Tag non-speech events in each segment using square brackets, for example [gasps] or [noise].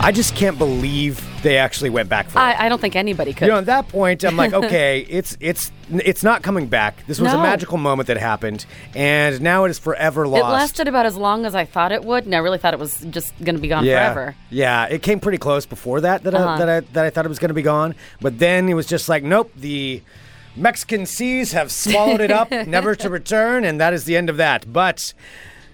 I just can't believe they actually went back for it. I, I don't think anybody could. You know, at that point, I'm like, [laughs] okay, it's it's it's not coming back. This was a No. magical moment that happened, and now it is forever lost. it lasted about as long as I thought it would, and I really thought it was just going to be gone yeah, forever. yeah. It came pretty close before that that I, Uh-huh. that I that I thought it was going to be gone, but then it was just like, nope, the Mexican seas have swallowed it up, [laughs] never to return, and that is the end of that. But.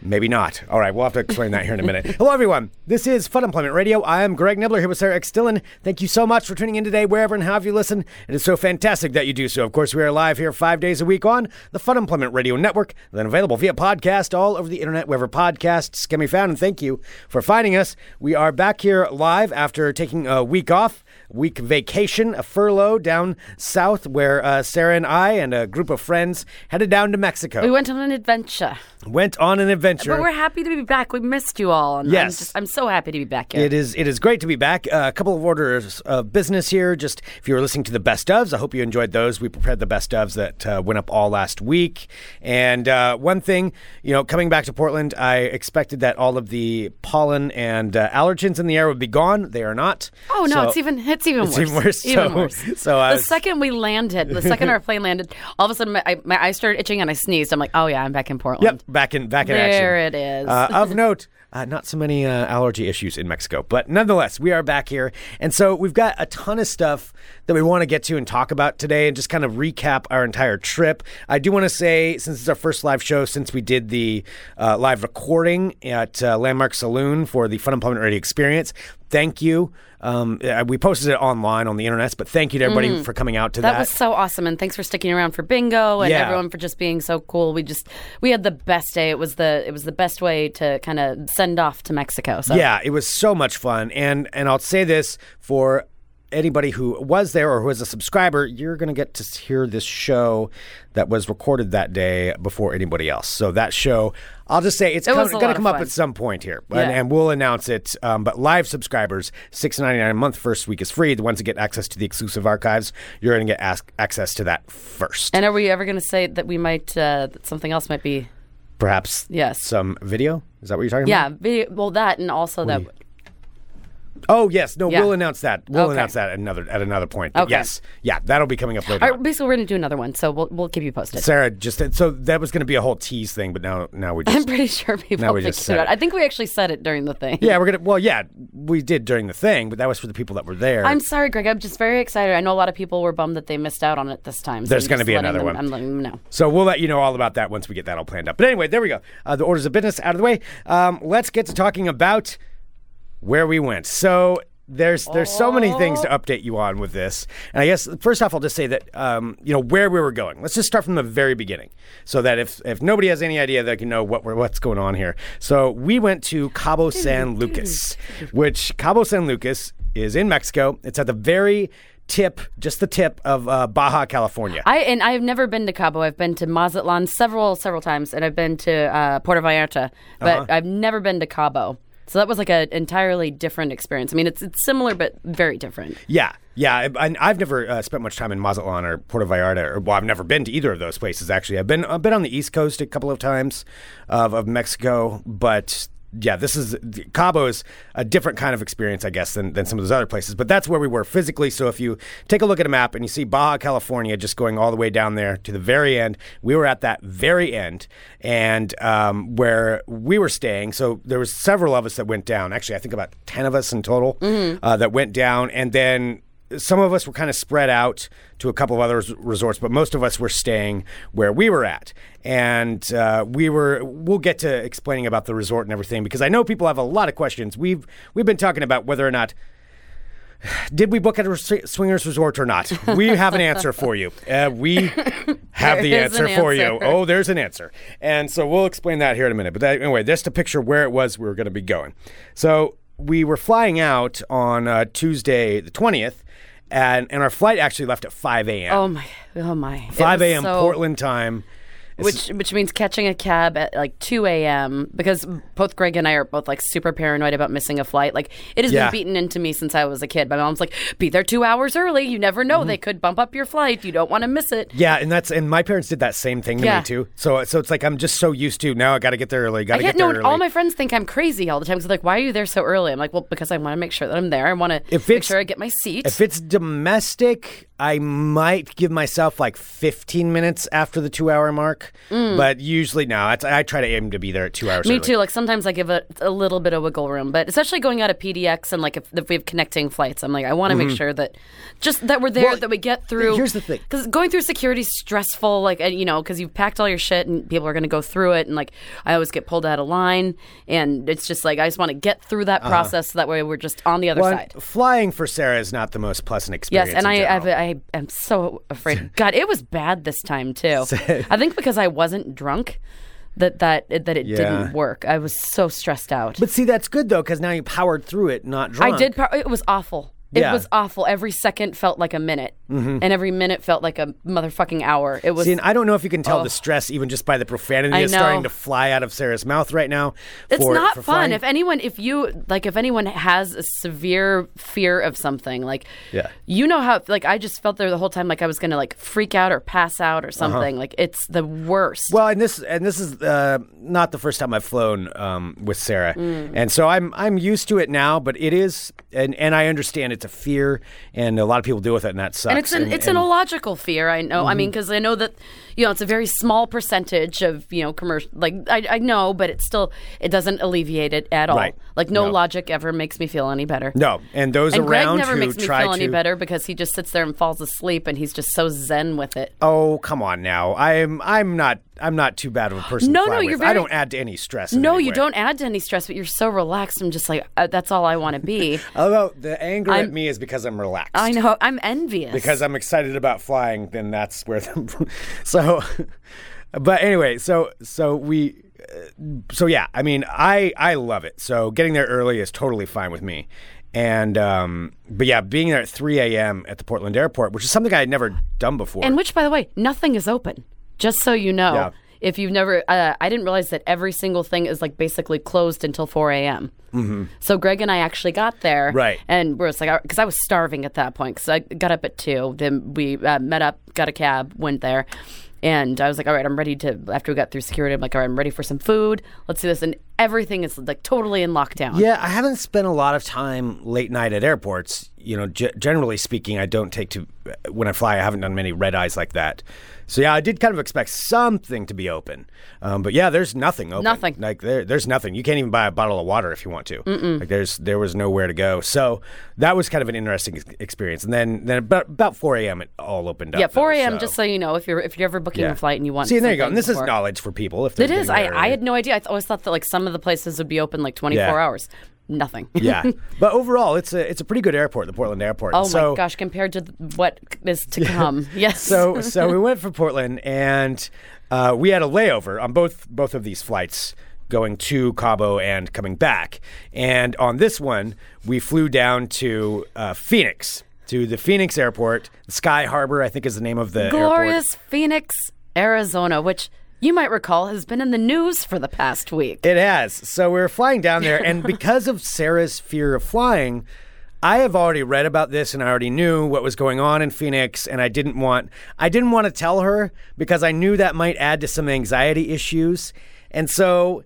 Maybe not. All right, we'll have to explain that here in a minute. Hello, everyone. This is Funemployment Radio. I am Greg Nibler here with Sarah X. Dillon. Thank you so much for tuning in today, wherever and however you listen. It is so fantastic that you do so. Of course, we are live here five days a week on the Funemployment Radio Network, then available via podcast all over the internet, wherever podcasts can be found. And thank you for finding us. We are back here live after taking a week off, week vacation, a furlough down south, where uh, Sarah and I and a group of friends headed down to Mexico. We went on an adventure, Went on an adventure. but we're happy to be back. We missed you all. And I'm, Yes. just, I'm so happy to be back here. It is it is great to be back. Uh, a couple of orders of business here. Just if you were listening to the best ofs, I hope you enjoyed those. We prepared the best ofs that uh, went up all last week. And uh, one thing, you know, coming back to Portland, I expected that all of the pollen and uh, allergens in the air would be gone. They are not. Oh no, So- it's even it's even It's worse. even worse. Even So- worse. so the was- second we landed, the second our plane landed, all of a sudden my, I, my eyes started itching and I sneezed. I'm like, oh yeah, I'm back in Portland. Yep, back in back in action. There it is. Uh, of note, uh, not so many uh, allergy issues in Mexico, but nonetheless, we are back here, and so we've got a ton of stuff that we want to get to and talk about today, and just kind of recap our entire trip. I do want to say, since it's our first live show since we did the uh, live recording at uh, Landmark Saloon for the Funemployment Radio Experience, thank you. Um, uh, we posted it online on the internet, but thank you to everybody for coming out to that. Mm. That was so awesome, and thanks for sticking around for bingo, and Yeah. everyone for just being so cool. We just we had the best day. It was the it was the best way to kind of send off to Mexico. So Yeah, it was so much fun, and and I'll say this for anybody who was there or who is a subscriber, you're going to get to hear this show that was recorded that day before anybody else. So that show, I'll just say it's It going to come up at some point here, and, Yeah. and we'll announce it. Um, but live subscribers, six ninety nine a month, first week is free. The ones that get access to the exclusive archives, you're going to get ask, access to that first. And are we ever going to say that we might uh, that something else might be? Perhaps Yes. some video. Is that what you're talking Yeah, about? video, well that and also that. Oh yes, no, Yeah. we'll announce that. We'll Okay. announce that at another at another point. But Okay. Yes, yeah, that'll be coming up later. All on. basically, we're going to do another one, so we'll we'll keep you posted. Sarah just so that was going to be a whole tease thing, but now now we [laughs] just I'm pretty sure people we figured just it out. it. I think we actually said it during the thing. yeah we're gonna well yeah we did during the thing, but that was for the people that were there. I'm sorry, Greg. I'm just very excited. I know a lot of people were bummed that they missed out on it this time. so There's I'm gonna just be letting another them- one. I'm letting them know. so we'll let you know all about that once we get that all planned up. But anyway, there we go. Uh, the orders of business out of the way. Um, let's get to talking about where we went. So there's there's so many things to update you on with this. And I guess first off, I'll just say that um, you know where we were going. Let's just start from the very beginning, so that if if nobody has any idea, they can know what we're, what's going on here. So we went to Cabo San Lucas, which Cabo San Lucas is in Mexico. It's at the very tip, just the tip of uh, Baja California. I and I've never been to Cabo. I've been to Mazatlan several several times, and I've been to uh, Puerto Vallarta, but Uh-huh. I've never been to Cabo. So that was like an entirely different experience. I mean, it's it's similar but very different. Yeah, yeah. I, I've never uh, spent much time in Mazatlan or Puerto Vallarta, or well, I've never been to either of those places. Actually, I've been I've been on the East Coast a couple of times of, of Mexico, but yeah, this is Cabo is a different kind of experience, I guess, than, than some of those other places. But that's where we were physically. So if you take a look at a map and you see Baja California just going all the way down there to the very end, we were at that very end, and um, where we were staying. So there was several of us that went down. Actually, I think about ten of us in total uh, that went down, and then some of us were kind of spread out to a couple of other resorts, but most of us were staying where we were at. And uh, we were. We'll get to explaining about the resort and everything because I know people have a lot of questions. We've we've been talking about whether or not did we book at a swingers resort or not? [laughs] We have an answer for you. Uh, we [laughs] have the answer an for you. Oh, there's an answer. And so we'll explain that here in a minute. But that, anyway, just to picture where it was we were going to be going. So we were flying out on uh, Tuesday, the 20th, and, and our flight actually left at 5 a.m. Oh my, oh my, 5 a.m. so- Portland time. Which which means catching a cab at like 2 a.m. because both Greg and I are both like super paranoid about missing a flight. Like it has Yeah. been beaten into me since I was a kid. My mom's like, "Be there two hours early. You never know; Mm-hmm. they could bump up your flight. You don't want to miss it." Yeah, and that's and my parents did that same thing to Yeah. me too. So so it's like I'm just so used to now. I got to get there early. Got I to get get there no. early. All my friends think I'm crazy all the time. So they're like, "Why are you there so early?" I'm like, "Well, because I want to make sure that I'm there. I want to make sure I get my seat." if it's domestic, I might give myself like 15 minutes after the two hour mark. But usually, no, I try to aim to be there at two hours. Mm. Me early. too. Like sometimes I give it a little bit of wiggle room, but especially going out of PDX and like if, if we have connecting flights, I'm like I want to make sure that just that we're there, Mm-hmm. Well, that we get through. here's the thing. because going through security is stressful. Like and, you know, because you've packed all your shit and people are going to go through it, and like I always get pulled out of line, and it's just like I just want to get through that process so that way we're just on the other Uh-huh. Well, side. flying for Sarah is not the most pleasant experience. Yes, and I. I I am so afraid. [laughs] God, it was bad this time too. [laughs] I think because I wasn't drunk, that that that it Yeah. didn't work. I was so stressed out. But see, that's good though, because now you powered through it, not drunk. I did. It was awful. It Yeah. was awful. Every second felt like a minute, and every minute felt like a motherfucking hour. It was. Mm-hmm. See, and I don't know if you can tell Oh. the stress even just by the profanity that's starting to fly out of Sarah's mouth right now. it's not for fun. flying. If anyone, if you like, if anyone has a severe fear of something, like, Yeah. you know how, like, I just felt there the whole time, like I was gonna like freak out or pass out or Uh-huh. something. Like, it's the worst. Well, and this and this is uh, not the first time I've flown um, with Sarah, Mm. and so I'm I'm used to it now. But it is, and and I understand it's a fear, and a lot of people deal with it, and that sucks. and it's an it's an illogical fear. I know. Mm-hmm. I mean, because I know that you know it's a very small percentage of you know commercial. Like I, I know, but it still it doesn't alleviate it at all. Right. Like no, No. logic ever makes me feel any better. no, and those And Greg never who makes me feel to any better because he just sits there and falls asleep, and he's just so zen with it. Oh, come on now. I'm I'm not I'm not too bad of a [gasps] person. No, no, you're Very, I don't add to any stress. No, any you way. don't add to any stress, but you're so relaxed. I'm just like uh, that's all I want to be. [laughs] Although the anger at I'm- me is because I'm relaxed. I know. I'm envious because I'm excited about flying, then that's where the [laughs] so. [laughs] But anyway, so so we, uh, so yeah. I mean, I I love it. So getting there early is totally fine with me. And um, but yeah, being there at 3 a.m. at the Portland airport, which is something I had never done before. And which, by the way, nothing is open. Just so you know, Yeah. if you've never, uh, I didn't realize that every single thing is like basically closed until 4 a.m. Mm-hmm. So Greg and I actually got there, Right. And we're just like, because I was starving at that point, because I got up at two. Then we uh, met up, got a cab, went there. And I was like, all right, I'm ready to, after we got through security, I'm like, all right, I'm ready for some food. Let's do this. And everything is like totally in lockdown. Yeah, I haven't spent a lot of time late night at airports. You know, g- generally speaking, I don't take to when I fly. I haven't done many red eyes like that. So yeah, I did kind of expect something to be open. Um, but yeah, there's nothing open. Nothing. Like there, there's nothing. You can't even buy a bottle of water if you want to. Like there's there was nowhere to go. So that was kind of an interesting experience. And then then about, about 4 a.m. it all opened up. Yeah, 4 a.m. so- Just so you know, if you're if you're ever booking Yeah. a flight and you want, to See, there you go. And this is knowledge for people. If It is. I, I had no idea. I th- always thought that like some of the places would be open like 24 Yeah. hours. Nothing. yeah, [laughs] but overall, it's a it's a pretty good airport, the Portland airport. Oh so, my gosh! Compared to th- what is to come, [laughs] yes. so so we went for Portland and uh, we had a layover on both both of these flights going to Cabo and coming back. And on this one, we flew down to uh, Phoenix to the Phoenix airport. Sky Harbor, I think, is the name of the glorious airport. Phoenix, Arizona, which you might recall has been in the news for the past week. It has. So we were flying down there, and [laughs] because of Sarah's fear of flying, I have already read about this and I already knew what was going on in Phoenix and I didn't want I didn't want to tell her because I knew that might add to some anxiety issues. And so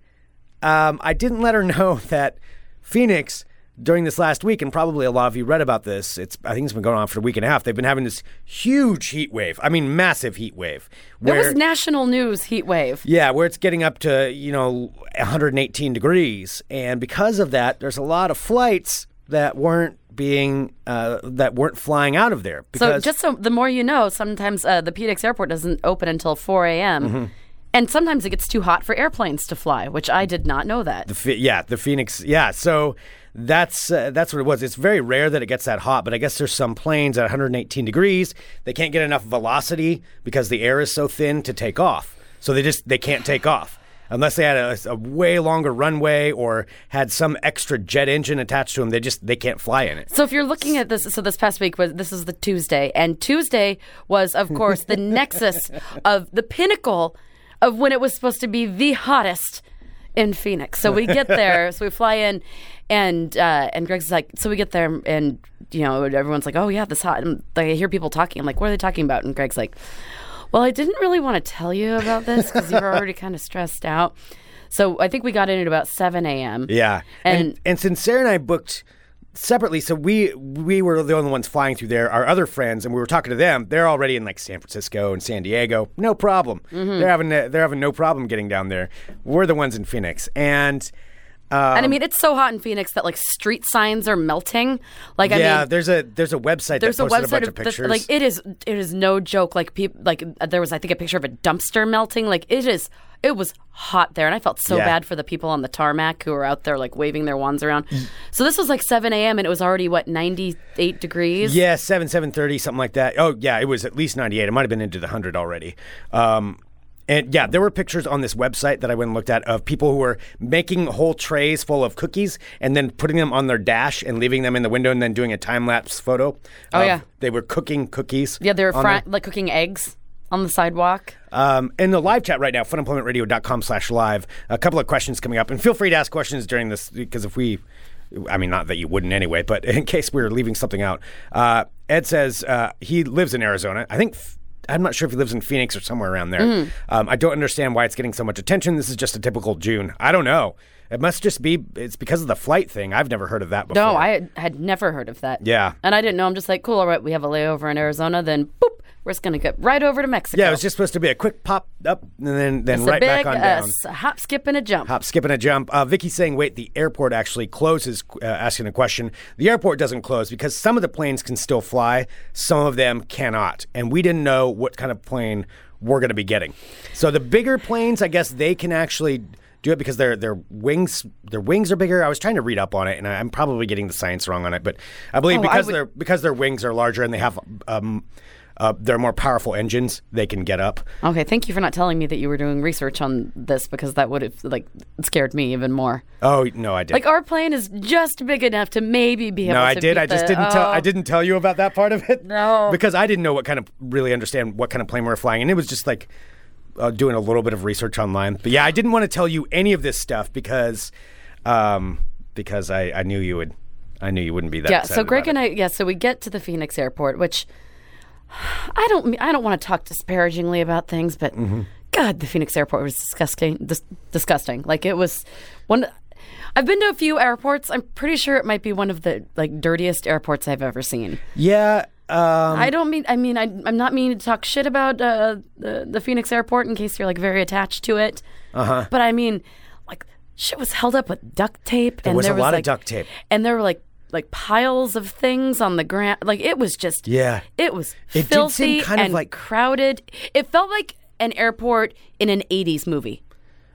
um, I didn't let her [laughs] know that Phoenix during this last week, and probably a lot of you read about this. It's I think it's been going on for a week and a half. They've been having this huge heat wave. I mean, massive heat wave. There was national news heat wave. yeah, where it's getting up to, you know, 118 degrees. And because of that, there's a lot of flights that weren't being, uh, that weren't flying out of there. So just so the more you know, sometimes uh, the PDX airport doesn't open until 4 a.m. Mm-hmm. And sometimes it gets too hot for airplanes to fly, which I did not know that. the, yeah, the Phoenix, yeah. So that's, uh, that's what it was. It's very rare that it gets that hot, but I guess there's some planes at 118 degrees. They can't get enough velocity because the air is so thin to take off. So they just, they can't take off. Unless they had a, a way longer runway or had some extra jet engine attached to them, they just they can't fly in it. So if you're looking at this, so this past week was this is the Tuesday, and Tuesday was of course the [laughs] nexus of the pinnacle of when it was supposed to be the hottest in Phoenix. So we get there, so we fly in, and uh, and Greg's like, so we get there, and you know, everyone's like, oh yeah, this hot. And like, I hear people talking. I'm like, what are they talking about? And Greg's like, well, I didn't really want to tell you about this because you were already kind of stressed out. So I think we got in at about 7 a.m. Yeah, and And- and since Sarah and I booked separately, so we we were the only ones flying through there. Our other friends, and we were talking to them. They're already in like San Francisco and San Diego. No problem. Mm-hmm. They're having they're having no problem getting down there. We're the ones in Phoenix, and. Um, And I mean, it's so hot in Phoenix that like street signs are melting. Like, I yeah, mean, there's a there's a website there's that a website bunch of pictures. like it is it is no joke like people like there was i think a picture of a dumpster melting like it is it was hot there and i felt so Yeah. bad for the people on the tarmac who were out there like waving their wands around so this was like 7 a.m and it was already what 98 degrees Yeah, seven, seven thirty, something like that. Oh, yeah, it was at least ninety eight. It might have been into the hundred already. Um, and yeah, there were pictures on this website that I went and looked at of people who were making whole trays full of cookies and then putting them on their dash and leaving them in the window and then doing a time lapse photo. Oh, yeah. they were cooking cookies. yeah they were fry- like cooking eggs on the sidewalk Um, in the live chat right now, funemploymentradio.com slash live, a couple of questions coming up. And feel free to ask questions during this because if we, I mean, not that you wouldn't anyway, but [laughs] in case we are leaving something out. Uh, Ed says uh, he lives in Arizona. I think. I'm not sure if he lives in Phoenix or somewhere around there. Mm. Um, I don't understand why it's getting so much attention. This is just a typical June. I don't know. It must just be. It's because of the flight thing. I've never heard of that before. no i had, had never heard of that Yeah. and i didn't know i'm just like cool all right we have a layover in arizona then boop we're just gonna get right over to mexico Yeah, it was just supposed to be a quick pop up and then then It's right big back on uh, down. s- hop skip and a jump Hop, skip, and a jump. Uh, Vicky's saying, wait, the airport actually closes, uh, asking a question. The airport doesn't close because some of the planes can still fly, some of them cannot. And we didn't know what kind of plane we're going to be getting. So the bigger planes, I guess they can actually do it because their their wings their wings are bigger. I was trying to read up on it, and I, I'm probably getting the science wrong on it, but I believe Oh, I because would- their because their wings are larger and they have um, uh, they're more powerful engines, they can get up. Okay, thank you for not telling me that you were doing research on this because that would have like scared me even more. Oh no, I did. Like our plane is just big enough to maybe be able No, I did. I just the- didn't tell. I oh. didn't tell you about that part of it. No. [laughs] because I didn't know what kind of really understand what kind of plane we were flying, and it was just like uh, doing a little bit of research online. But yeah, I didn't want to tell you any of this stuff because, um, because I, I knew you would. I knew you wouldn't be that. Yeah, so Greg and. I yeah, so we get to the Phoenix airport, which I don't I don't want to talk disparagingly about things, but Mm-hmm. God, the Phoenix airport was disgusting. Dis- disgusting. Like it was one. I've been to a few airports. I'm pretty sure it might be one of the like dirtiest airports I've ever seen. Yeah. Um, I don't mean. I mean, I, I'm not meaning to talk shit about uh, the the Phoenix airport in case you're like very attached to it. Uh Uh-huh. But I mean, like shit was held up with duct tape. There and was there a was lot of duct tape. and there were like like piles of things on the ground. Like it was just Yeah. It was It filthy kind of and like- crowded. It felt like an airport in an '80s movie.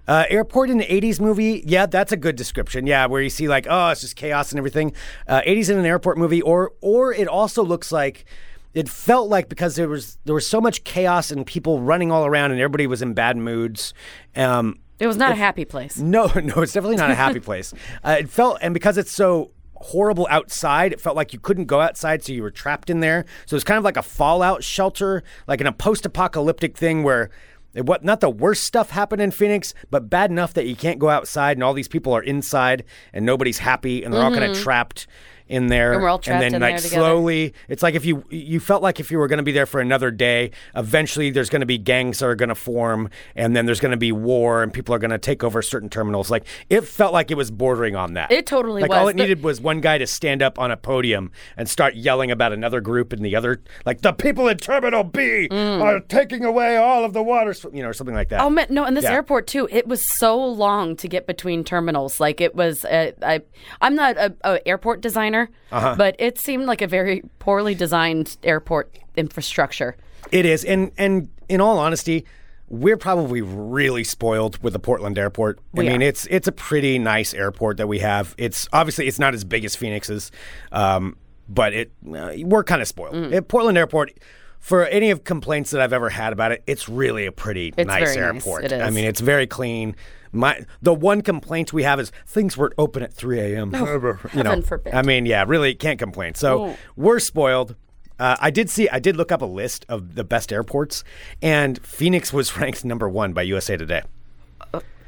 Uh, airport in the 80s movie, yeah, that's a good description. Yeah, where you see like, oh, it's just chaos and everything. Uh, 80s in an airport movie, or or it also looks like it felt like because there was there was so much chaos and people running all around and everybody was in bad moods. Um, It was not a happy place. no, [laughs] no, it's definitely not a happy [laughs] place. Uh, it felt, and because it's so horrible outside, it felt like you couldn't go outside, so you were trapped in there. So it's kind of like a fallout shelter, like in a post-apocalyptic thing where. It, what not the worst stuff happened in Phoenix, but bad enough that you can't go outside and all these people are inside and nobody's happy and they're all kind of mm-hmm. trapped in there. And trapped then like together. slowly, it's like if you you felt like if you were going to be there for another day, eventually there's going to be gangs that are going to form, and then there's going to be war, and people are going to take over certain terminals. Like it felt like it was bordering on that. It totally like was. all it The- needed was one guy to stand up on a podium and start yelling about another group and the other, like the people in Terminal B are taking away all of the water, you know, or something like that. Mm. Oh man, no! And this Yeah. airport too. It was so long to get between terminals. Like it was. Uh, I I'm not a, a airport designer, Uh-huh. but it seemed like a very poorly designed airport infrastructure. It is, and and in all honesty, we're probably really spoiled with the Portland airport. I mean, are. it's it's a pretty nice airport that we have. It's obviously it's not as big as Phoenix's, um, but it uh, we're kind of spoiled. Mm. Uh, Portland airport. For any of complaints that I've ever had about it, it's really a pretty It's nice very nice. airport. I mean, it's very clean. My the one complaint we have is things weren't open at 3 a.m. you know, forbid. I mean, yeah, really can't complain. So Oh. we're spoiled. Uh, I did see. I did look up a list of the best airports, and Phoenix was [laughs] ranked number one by USA Today.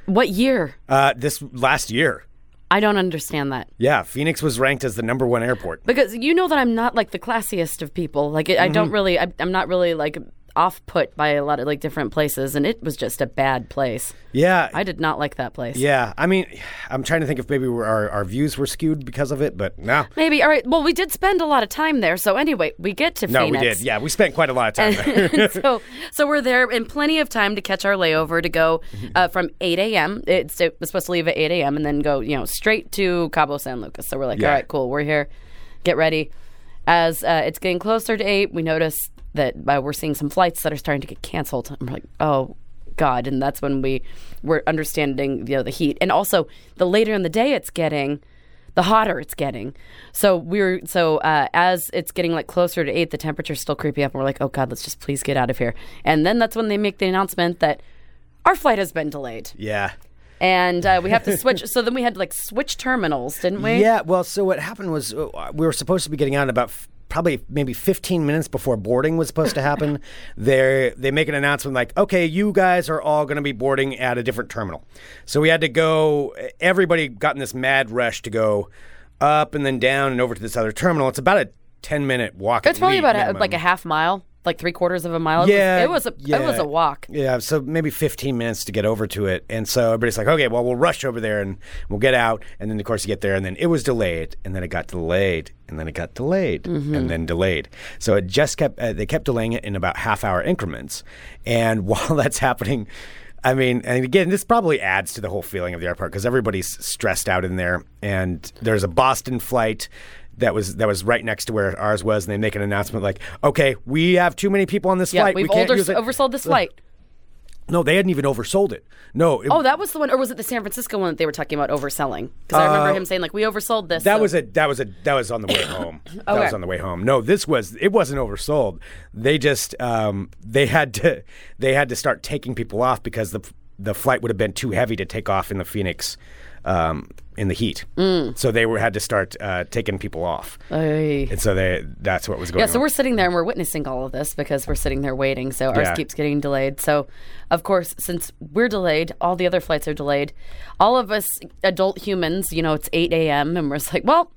What year? Uh, this last year. I don't understand that. Yeah, Phoenix was ranked as the number one airport. Because you know that I'm not like the classiest of people. Like I Mm-hmm. don't really. I, I'm not really like off put by a lot of like different places, and it was just a bad place. Yeah, I did not like that place. yeah. I mean, I'm trying to think if maybe our our views were skewed because of it, but no, Maybe. All right. Well, we did spend a lot of time there. So anyway, we get to no, Phoenix. we did. Yeah, we spent quite a lot of time there. [laughs] So, so we're there in plenty of time to catch our layover to go Mm-hmm. uh, from 8 a.m. It's, supposed to leave at 8 a.m. and then go, you know, straight to Cabo San Lucas. So we're like, Yeah. all right, cool, we're here. Get ready. As uh, it's getting closer to 8, we notice that uh, we're seeing some flights that are starting to get canceled. And we're like, oh, God. And that's when we were understanding, you know, the heat. And also, the later in the day it's getting, the hotter it's getting. So we're so uh, as it's getting like closer to eight, the temperature's still creeping up, and we're like, oh god, let's just please get out of here. And then that's when they make the announcement that our flight has been delayed, yeah. and uh, we have to [laughs] switch. so then we had to like switch terminals, didn't we? Yeah, well, so what happened was uh, we were supposed to be getting out about probably maybe 15 minutes before boarding was supposed to happen. [laughs] they they make an announcement like, "Okay, you guys are all going to be boarding at a different terminal." So we had to go. Everybody got in this mad rush to go up and then down and over to this other terminal. It's about a 10 minute walk. It's probably least, about a, like a half mile, like three quarters of a mile. It was- Yeah, it was, a it was a walk. Yeah, so maybe 15 minutes to get over to it. And so everybody's like, okay, well, we'll rush over there and we'll get out. And then, of course, you get there, and then it was delayed, and then it got delayed, and then it got delayed, Mm-hmm. and then delayed. So it just kept, uh, they kept delaying it in about half hour increments. And [laughs] while that's happening, I mean, and again, this probably adds to the whole feeling of the airport because everybody's stressed out in there. And there's a Boston flight that was that was right next to where ours was, and they make an announcement like, "Okay, we have too many people on this Yeah, flight. we've we can't older, oversold this flight. [laughs] No, they hadn't even oversold it. No, it, Oh, that was the one, or was it the San Francisco one that they were talking about overselling? Because I remember him saying like, "We oversold this." Uh, that so- was a that was a that was on the way [coughs] home. That was on the way home. No, this was it wasn't oversold. They just um, they had to they had to start taking people off because the the flight would have been too heavy to take off in the Phoenix um, in the heat. Mm. So they were had to start uh, taking people off, Ay. and so they that's what was going Yeah, on. so we're sitting there and we're witnessing all of this because we're sitting there waiting. So ours Yeah. keeps getting delayed. So, of course, since we're delayed, all the other flights are delayed. All of us adult humans, you know, it's 8 a.m. and we're just like, well,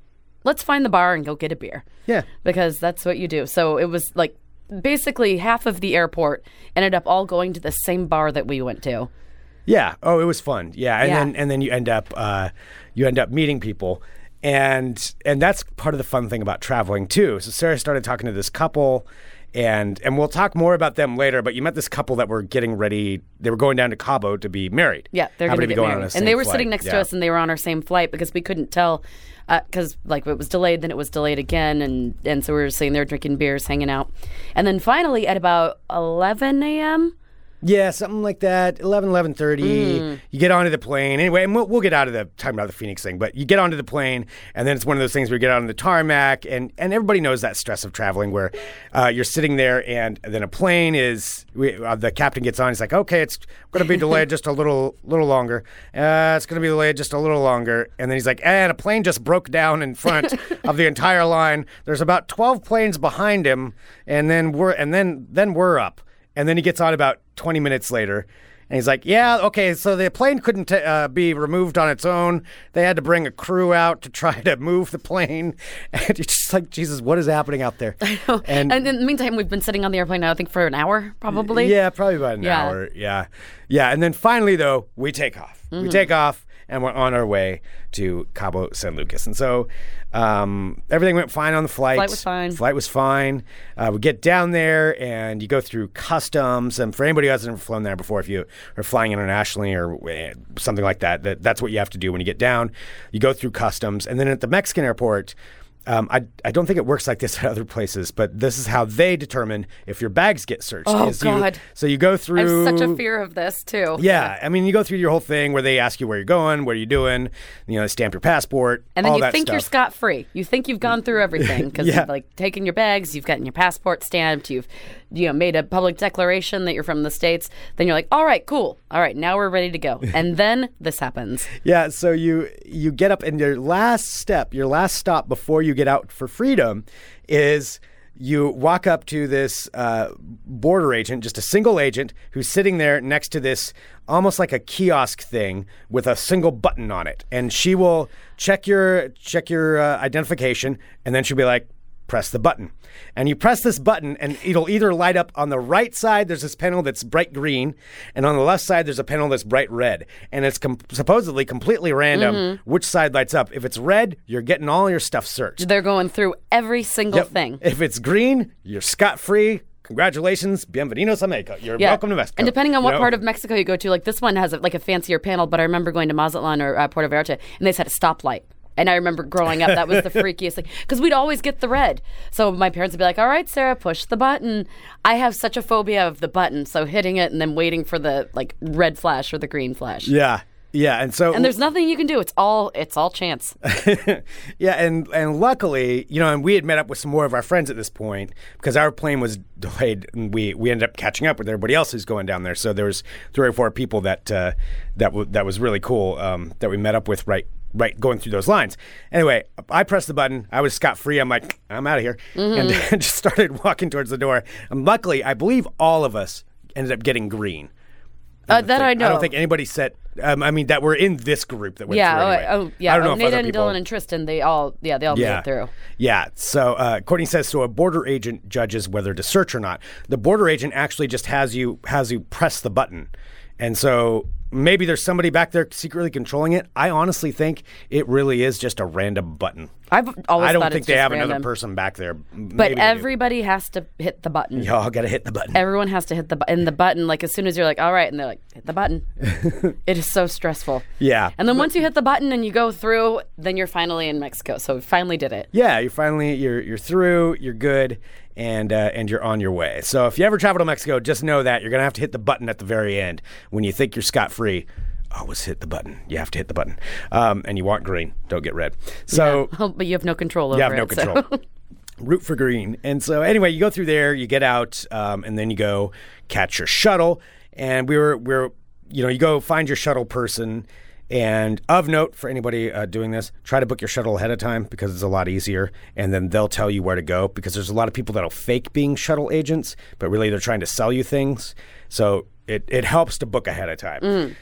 let's find the bar and go get a beer. Yeah. Because that's what you do. So it was like basically half of the airport ended up all going to the same bar that we went to. Yeah. Oh, it was fun. Yeah, and Yeah. then and then you end up uh, you end up meeting people, and and that's part of the fun thing about traveling too. So Sarah started talking to this couple, and and we'll talk more about them later. But you met this couple that were getting ready. They were going down to Cabo to be married. Yeah, they're going to be get going married, on and they were flight. sitting next to us, and they were on our same flight because we couldn't tell because like it was delayed, then it was delayed again, and and so we were sitting there drinking beers, hanging out, and then finally at about eleven a.m. Yeah, something like that. 11, 11.30. Mm. You get onto the plane. Anyway, and we'll, we'll get out of the talking about the Phoenix thing, but you get onto the plane, and then it's one of those things where you get out on the tarmac, and, and everybody knows that stress of traveling where uh, you're sitting there, and then a plane is, we, uh, the captain gets on, he's like, okay, it's going to be delayed [laughs] just a little little longer. Uh, it's going to be delayed just a little longer. And then he's like, and a plane just broke down in front [laughs] of the entire line. There's about 12 planes behind him, and then we're, and then, then we're up. And then he gets on about 20 minutes later. And he's like, yeah, okay, so the plane couldn't t- uh, be removed on its own. They had to bring a crew out to try [laughs] to move the plane. [laughs] And you're just like, Jesus, what is happening out there? [laughs] I know. And, and, in the meantime, we've been sitting on the airplane now, I think for an hour, probably. Yeah, probably about an Yeah. hour. Yeah. Yeah. And then finally, though, we take off. Mm-hmm. We take off and we're on our way to Cabo San Lucas. And so um, everything went fine on the flight. Flight was fine. Flight was fine. Uh, we get down there and you go through customs. And for anybody who hasn't ever flown there before, if you are flying internationally or uh, something like that, that, that's what you have to do when you get down. You go through customs. And then at the Mexican airport, um, I, I don't think it works like this at other places, but this is how they determine if your bags get searched. Oh, is you- God. so you go I through. have such a fear of this too. Yeah, I mean, you go through your whole thing where they ask you where you're going, what are you doing, you know, stamp your passport, And then you think you're scot free. You think you've gone through everything [laughs] because Yeah. you've like taken your bags, you've gotten your passport stamped, you've you know made a public declaration that you're from the states. Then you're like, all right, cool, all right, now we're ready to go. [laughs] And then this happens. Yeah, so you you get up and your last step, your last stop before you get out for freedom is you walk up to this uh, border agent, just a single agent, who's sitting there next to this almost like a kiosk thing with a single button on it, and she will check your check your uh, identification, and then she'll be like, press the button. And you press this button, and it'll either light up on the right side, there's this panel that's bright green, and on the left side, there's a panel that's bright red. And it's com- supposedly completely random which side lights up. If it's red, you're getting all your stuff searched. They're going through every single Yep. thing. If it's green, you're scot free. Congratulations, bienvenidos a Mexico. You're Yeah. welcome to Mexico. And depending on You what know? part of Mexico you go to, like this one has a, like a fancier panel, but I remember going to Mazatlan or uh, Puerto Vallarta, and they had a stoplight. And I remember growing up, that was the [laughs] freakiest thing because we'd always get the red. So my parents would be like, "All right, Sarah, push the button." I have such a phobia of the button, so hitting it and then waiting for the like red flash or the green flash. yeah, yeah, and so And there's nothing you can do. It's all it's all chance. [laughs] yeah, and and luckily, you know, and we had met up with some more of our friends at this point because our plane was delayed, and we we ended up catching up with everybody else who's going down there. So there was three or four people that uh, that w- that was really cool um, that we met up with right right going through those lines. Anyway, I pressed the button. I was scot free. I'm like, I'm out of here, and [laughs] just started walking towards the door. And luckily, I believe all of us ended up getting green. Uh, that I know. I don't think anybody said. Um, I mean, that we're in this group that went yeah. through. Oh, anyway. oh, yeah. I don't know oh, if and people. Dylan and Tristan, they all yeah, they all made it through. Yeah. So uh, Courtney says so. A border agent judges whether to search or not. The border agent actually just has you has you press the button, and so maybe there's somebody back there secretly controlling it. I honestly think it really is just a random button. I've always I don't think they have random. another person back there. But everybody has to hit the button. y'all got to hit the button. Everyone has to hit the button. And the button, like as soon as you're like, all right, and they're like, hit the button. [laughs] it is so stressful. Yeah. And then once you hit the button and you go through, then you're finally in Mexico. So we finally did it. yeah, you finally you're you're through, you're good, and uh, and you're on your way. So if you ever travel to Mexico, just know that you're gonna have to hit the button at the very end when you think you're scot free. Always hit the button. You have to hit the button, um, and you want green. Don't get red. So Oh, [laughs] but you have no control over you have no it. so- control. [laughs] Root for green. And so anyway, you go through there, you get out, um, and then you go catch your shuttle. And we were we are you know you go find your shuttle person. And of note for anybody uh, doing this, try to book your shuttle ahead of time because it's a lot easier. And then they'll tell you where to go because there's a lot of people that'll fake being shuttle agents, but really they're trying to sell you things. So it, it helps to book ahead of time.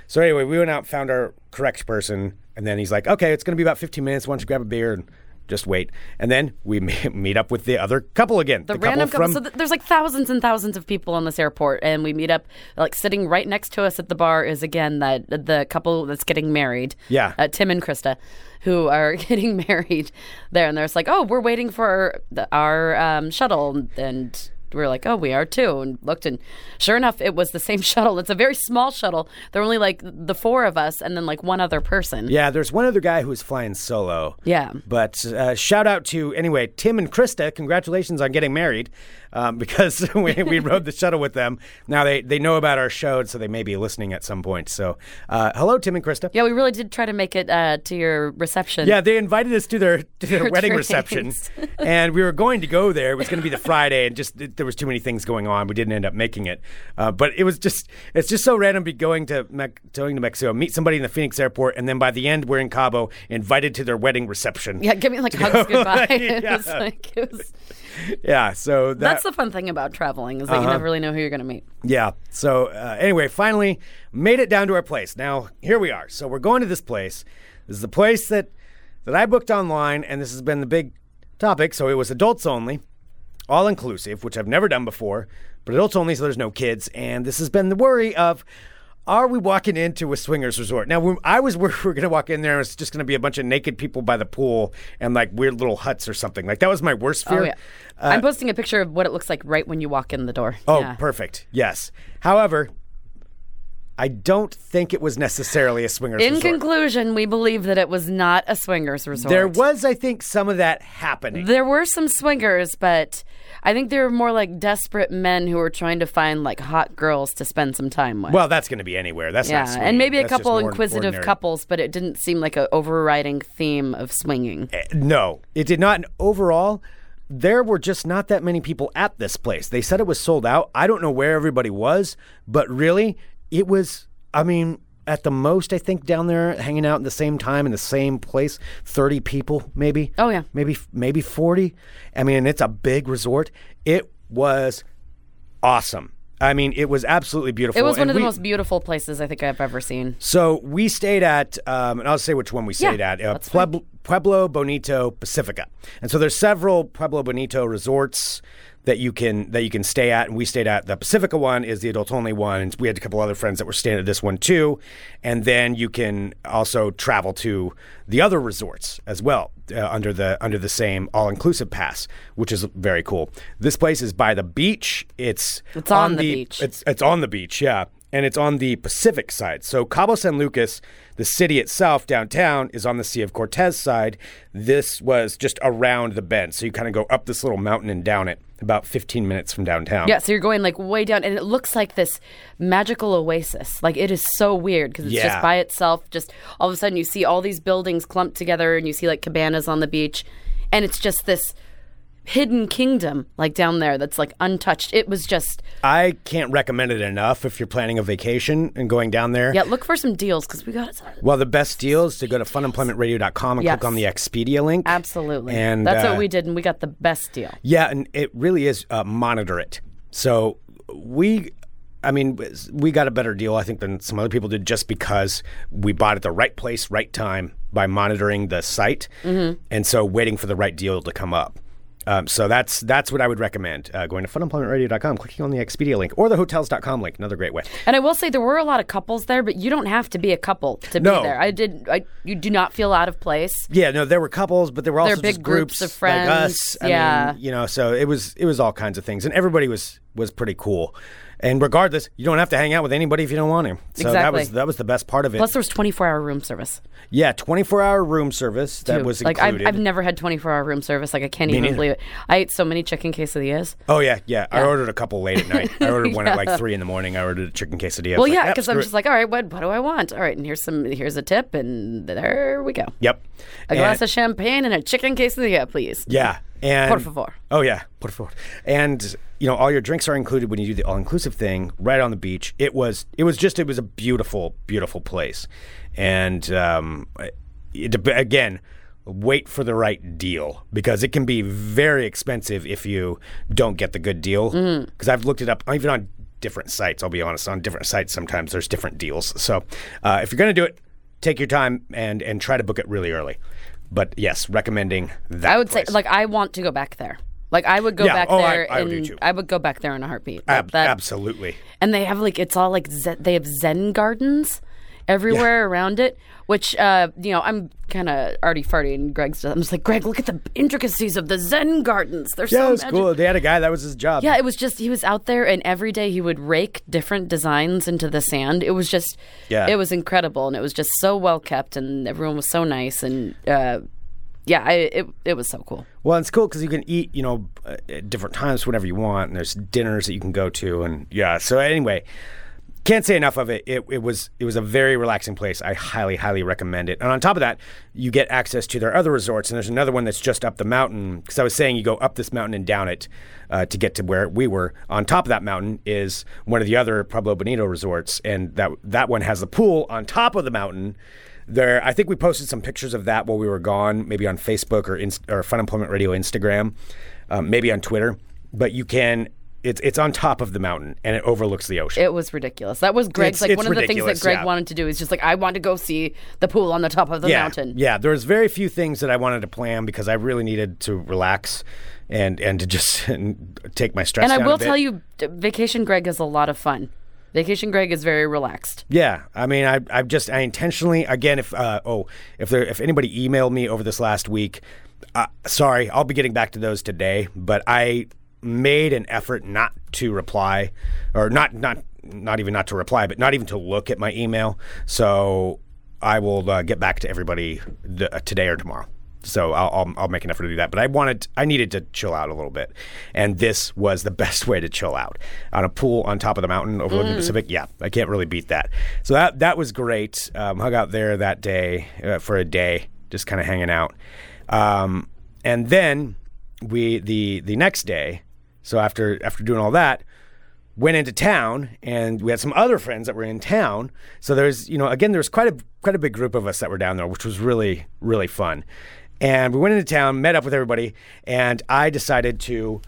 So anyway, we went out, found our correct person, and then he's like, "Okay, it's going to be about 15 minutes. Why don't you grab a beer and just wait?" And then we [laughs] meet up with the other couple again. The, couple random couple. from So th- there's like thousands and thousands of people on this airport, and we meet up. Like sitting right next to us at the bar is again that the couple that's getting married. Yeah. uh, Tim and Krista, who are [laughs] getting [laughs] married there, and they're just like, "Oh, we're waiting for the, our um, shuttle," and we were like, "Oh, we are too," and looked, and sure enough, it was the same [laughs] shuttle. It's a very small shuttle. There were only like the four of us, and then like one other person. Yeah, there's one other guy who's flying solo. Yeah. But uh, shout out to, anyway, Tim and Krista. Congratulations on getting married um, [laughs] because [laughs] we, we rode the shuttle with them. Now they, they know about our show, so they may be listening at some point. So uh, hello, Tim and Krista. Yeah, we really did try to make it uh, to your reception. Yeah, they invited us to their, [laughs] to their wedding drinks. reception, and we were going to go there. It was going to be the Friday, and just it, there was too many things going on. We didn't end up making it, uh, but it was just it's just so random. Be going to Me- going to Mexico, meet somebody in the Phoenix airport, and then by the end we're in Cabo, invited to their wedding reception. Yeah, give me like hugs goodbye. it Yeah. like it was. Yeah, so that, That's the fun thing about traveling is that Uh-huh. you never really know who you're going to meet. Yeah. So uh, anyway, finally made it down to our place. Now here we are. So we're going to this place. This is the place that that I booked online, and this has been the big topic. So it was adults only, all inclusive, which I've never done before, but adults only, so there's no kids. And this has been the worry of. Are we walking into a swingers resort? Now, when I was worried [laughs] we were going to walk in there, it's just going to be a bunch of naked people by the pool and like weird little huts or something. Like that was my worst oh, fear. Oh yeah, uh, I'm posting a picture of what it looks like right when you walk in the door. Oh, yeah. perfect. Yes. However, I don't think it was necessarily a swingers resort. In resort. conclusion, we believe that it was not a swingers resort. there was, I think, some of that happening. There were some swingers, but I think they're more like desperate men who are trying to find like hot girls to spend some time with. well, that's going to be anywhere. That's yeah, and maybe a That's just couple inquisitive ordinary. couples, but it didn't seem like an overriding theme of swinging. Eh, No, it did not. And Overall, there were just not that many people at this place. They said it was sold out. I don't know where everybody was, but really, it was. I mean, at the most, I think, down there hanging out in the same time in the same place. Thirty people, maybe. Oh, yeah. maybe maybe forty. I mean, it's a big resort. It was awesome. I mean, it was absolutely beautiful. It was one And of the we- most beautiful places I think I've ever seen. So we stayed at, um, and I'll say which one we stayed Yeah, at, uh. Pueblo, Pueblo Bonito Pacifica. And so there's several Pueblo Bonito resorts that you can that you can stay at, and we stayed at the Pacifica one is the adult only one, and we had a couple other friends that were staying at this one too. And then you can also travel to the other resorts as well uh, under the under the same all inclusive pass, which is very cool. This place is by the beach. It's It's on the beach. It's it's on the beach, yeah. And it's on the Pacific side. So Cabo San Lucas, the city itself downtown, is on the Sea of Cortez side. This was just around the bend. So you kind of go up this little mountain and down it about 15 minutes from downtown. Yeah, so you're going like way down, and it looks like this magical oasis. Like it is so weird because it's Yeah. just by itself. Just all of a sudden, you see all these buildings clumped together, and you see like cabanas on the beach, and it's just this hidden kingdom like down there that's like untouched. It was just I can't recommend it enough if you're planning a vacation and going down there. yeah. Look for some deals because we got it. Well, the best deal is to go to funemploymentradio.com and Yes. click on the Expedia link. Absolutely, And that's uh, what we did, and we got the best deal. Yeah, and it really is uh, monitor it. So we, I mean, we got a better deal, I think, than some other people did just because we bought at the right place, right time by monitoring the site, Mm-hmm. and so waiting for the right deal to come up. Um, so that's that's what I would recommend. Uh, going to funemploymentradio.com, clicking on the Expedia link or the hotels.com link. Another great way. And I will say there were a lot of couples there, but you don't have to be a couple to No. be there. I did. I, you do not feel out of place. Yeah, no, there were couples, but there were also They're big just groups, groups of friends. like us. I Yeah. mean, you know, so it was it was all kinds of things, and everybody was was pretty cool. And regardless, you don't have to hang out with anybody if you don't want to. So that was that was the best part of it. Plus, there was 24 hour room service. yeah, twenty four hour room service that too. was like I've. I've never had 24 hour room service. Like I can't even neither. believe it. I ate so many chicken quesadillas. oh yeah, yeah, I ordered a couple late at night. I ordered [laughs] one at like three in the morning. I ordered a chicken quesadilla. Well, like, yeah, "Yep, because I'm just like, all right, what what do I want? All right, and here's some here's a tip, and there we go. yep, A glass of champagne and a chicken quesadilla, please. Yeah. And Por favor. Oh yeah, por favor. And you know, all your drinks are included when you do the all-inclusive thing right on the beach. It was it was just it was a beautiful beautiful place. And um it, again, wait for the right deal because it can be very expensive if you don't get the good deal. Mm. Because I've looked it up even on different sites. I'll be honest, on different sites sometimes there's different deals. So uh, if you're going to do it, take your time and and try to book it really early. But yes, recommending that. I would place. say, like, I want to go back there. Like, I would go Yeah, back oh, I- there, I would and do too. I would go back there in a heartbeat. Ab- That- absolutely. and they have like it's all like zen, they have Zen gardens everywhere around it. Which uh, you know, I'm kind of arty farty, and Greg's. I'm just like, Greg, look at the intricacies of the Zen gardens. They're Yeah, so it was magic- cool. They had a guy that was his job. Yeah, it was just he was out there, and every day he would rake different designs into the sand. It was just, Yeah. it was incredible, and it was just so well kept, and everyone was so nice, and uh, yeah, I, it it was so cool. Well, it's cool because you can eat, you know, uh, at different times whenever you want, and there's dinners that you can go to, and yeah. So anyway, can't say enough of it. It, it was it was a very relaxing place. I highly highly recommend it. And on top of that, you get access to their other resorts, and there's another one that's just up the mountain. Because I was saying you go up this mountain and down it uh, to get to where we were. On top of that mountain is one of the other Pueblo Bonito resorts, and that that one has a pool on top of the mountain. There, I think we posted some pictures of that while we were gone, maybe on Facebook or Inst- or Funemployment Radio Instagram, um, maybe on Twitter. But you can. It's it's on top of the mountain and it overlooks the ocean. It was ridiculous. That was Greg's It's- like it's one of the things that Greg yeah. wanted to do. Is just like I want to go see the pool on the top of the yeah, mountain. yeah. There was very few things that I wanted to plan because I really needed to relax and and to just [laughs] take my stress. And I will tell you, Vacation Greg is a lot of fun. Vacation Greg is very relaxed. Yeah, I mean, I I've just I intentionally again if uh, oh if there if anybody emailed me over this last week, uh, sorry, I'll be getting back to those today. But I made an effort not to reply, or not not not even not to reply, but not even to look at my email. So I will uh, get back to everybody th- uh, today or tomorrow. So I'll, I'll I'll make an effort to do that. But I wanted I needed to chill out a little bit, and this was the [laughs] best way to chill out on a pool on top of the mountain overlooking the Pacific. Yeah, I can't really beat that. So that that was great. Um, hung out there that day uh, for a day, just kind of hanging out, um, and then we the the next day. So after after doing all that, went into town and we had some other friends that were in town. So there's, you know, again, there was quite a quite a big group of us that were down there, which was really really fun. And we went into town, met up with everybody, and I decided to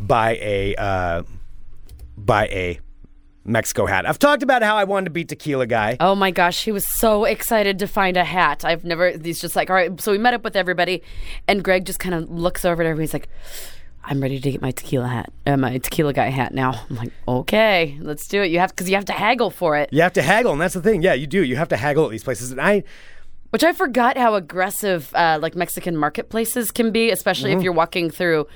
buy a uh, buy a Mexico hat. I've talked about how I wanted to be tequila guy. Oh my gosh, he was so excited to find a hat. I've never, he's just like, all right. So we met up with everybody, and Greg just kind of looks over at everybody. He's like, I'm ready to get my tequila hat, uh, my tequila guy hat now. I'm like, okay, let's do it. You have, because you have to haggle for it. You have to haggle, and that's the thing. Yeah, you do. You have to haggle at these places. And I, Which I forgot how aggressive uh, like Mexican marketplaces can be, especially if you're walking through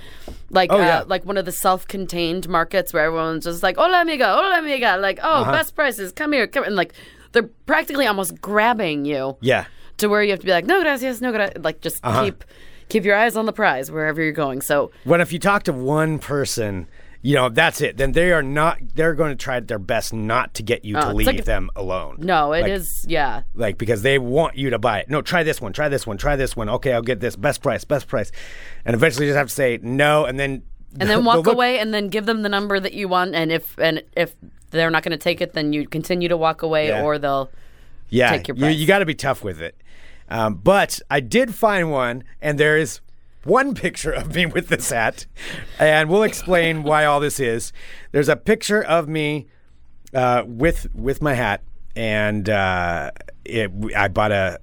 like Mm-hmm. Oh, uh, yeah. like one of the self-contained markets where everyone's just like, "Hola amiga, hola amiga," like, "Oh, Uh-huh. best prices, come here, come," and like they're practically almost grabbing you yeah, to where you have to be like, "No gracias, no gracias," like just Uh-huh. keep keep your eyes on the prize wherever you're going. So when if you talk to one person, you know that's it. Then they are not. They're going to try their best not to get you Oh, to leave like them alone. no, it Like- is yeah. like because they want you to buy it. No, try this one, try this one, try this one. Okay, I'll get this best price, best price, and eventually you just have to say no, and then and then [laughs] walk look- away and then give them the number that you want and if and if they're not going to take it then you continue to walk away Yeah. or they'll Yeah, take your you, you got to be tough with it. Um, but I did find one, and there is one picture of me with this hat, and we'll explain why all this is. There's a picture of me uh, with with my hat, and uh, it, I bought a.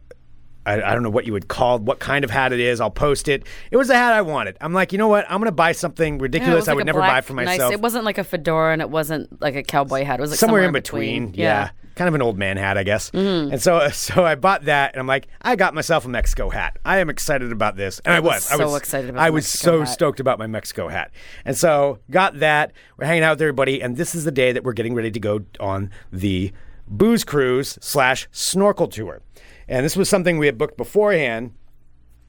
I, I don't know what you would call what kind of hat it is. I'll post it. It was the hat I wanted. I'm like, you know what? I'm gonna buy something Yeah, ridiculous was I would a never buy black, for nice- myself. it wasn't like a fedora and it wasn't like a cowboy hat. It was like somewhere, somewhere, in between. Yeah. Yeah. Kind of an old man hat, I guess. Mm-hmm. And so [laughs] so I bought that and I'm like, I got myself a Mexico hat. I am excited about this. And I, was was. I was excited about I was so hat. stoked about my Mexico hat. And so got that. We're hanging out with everybody, and this is the day that we're getting ready to go on the booze cruise slash snorkel tour. And this was something we had booked beforehand.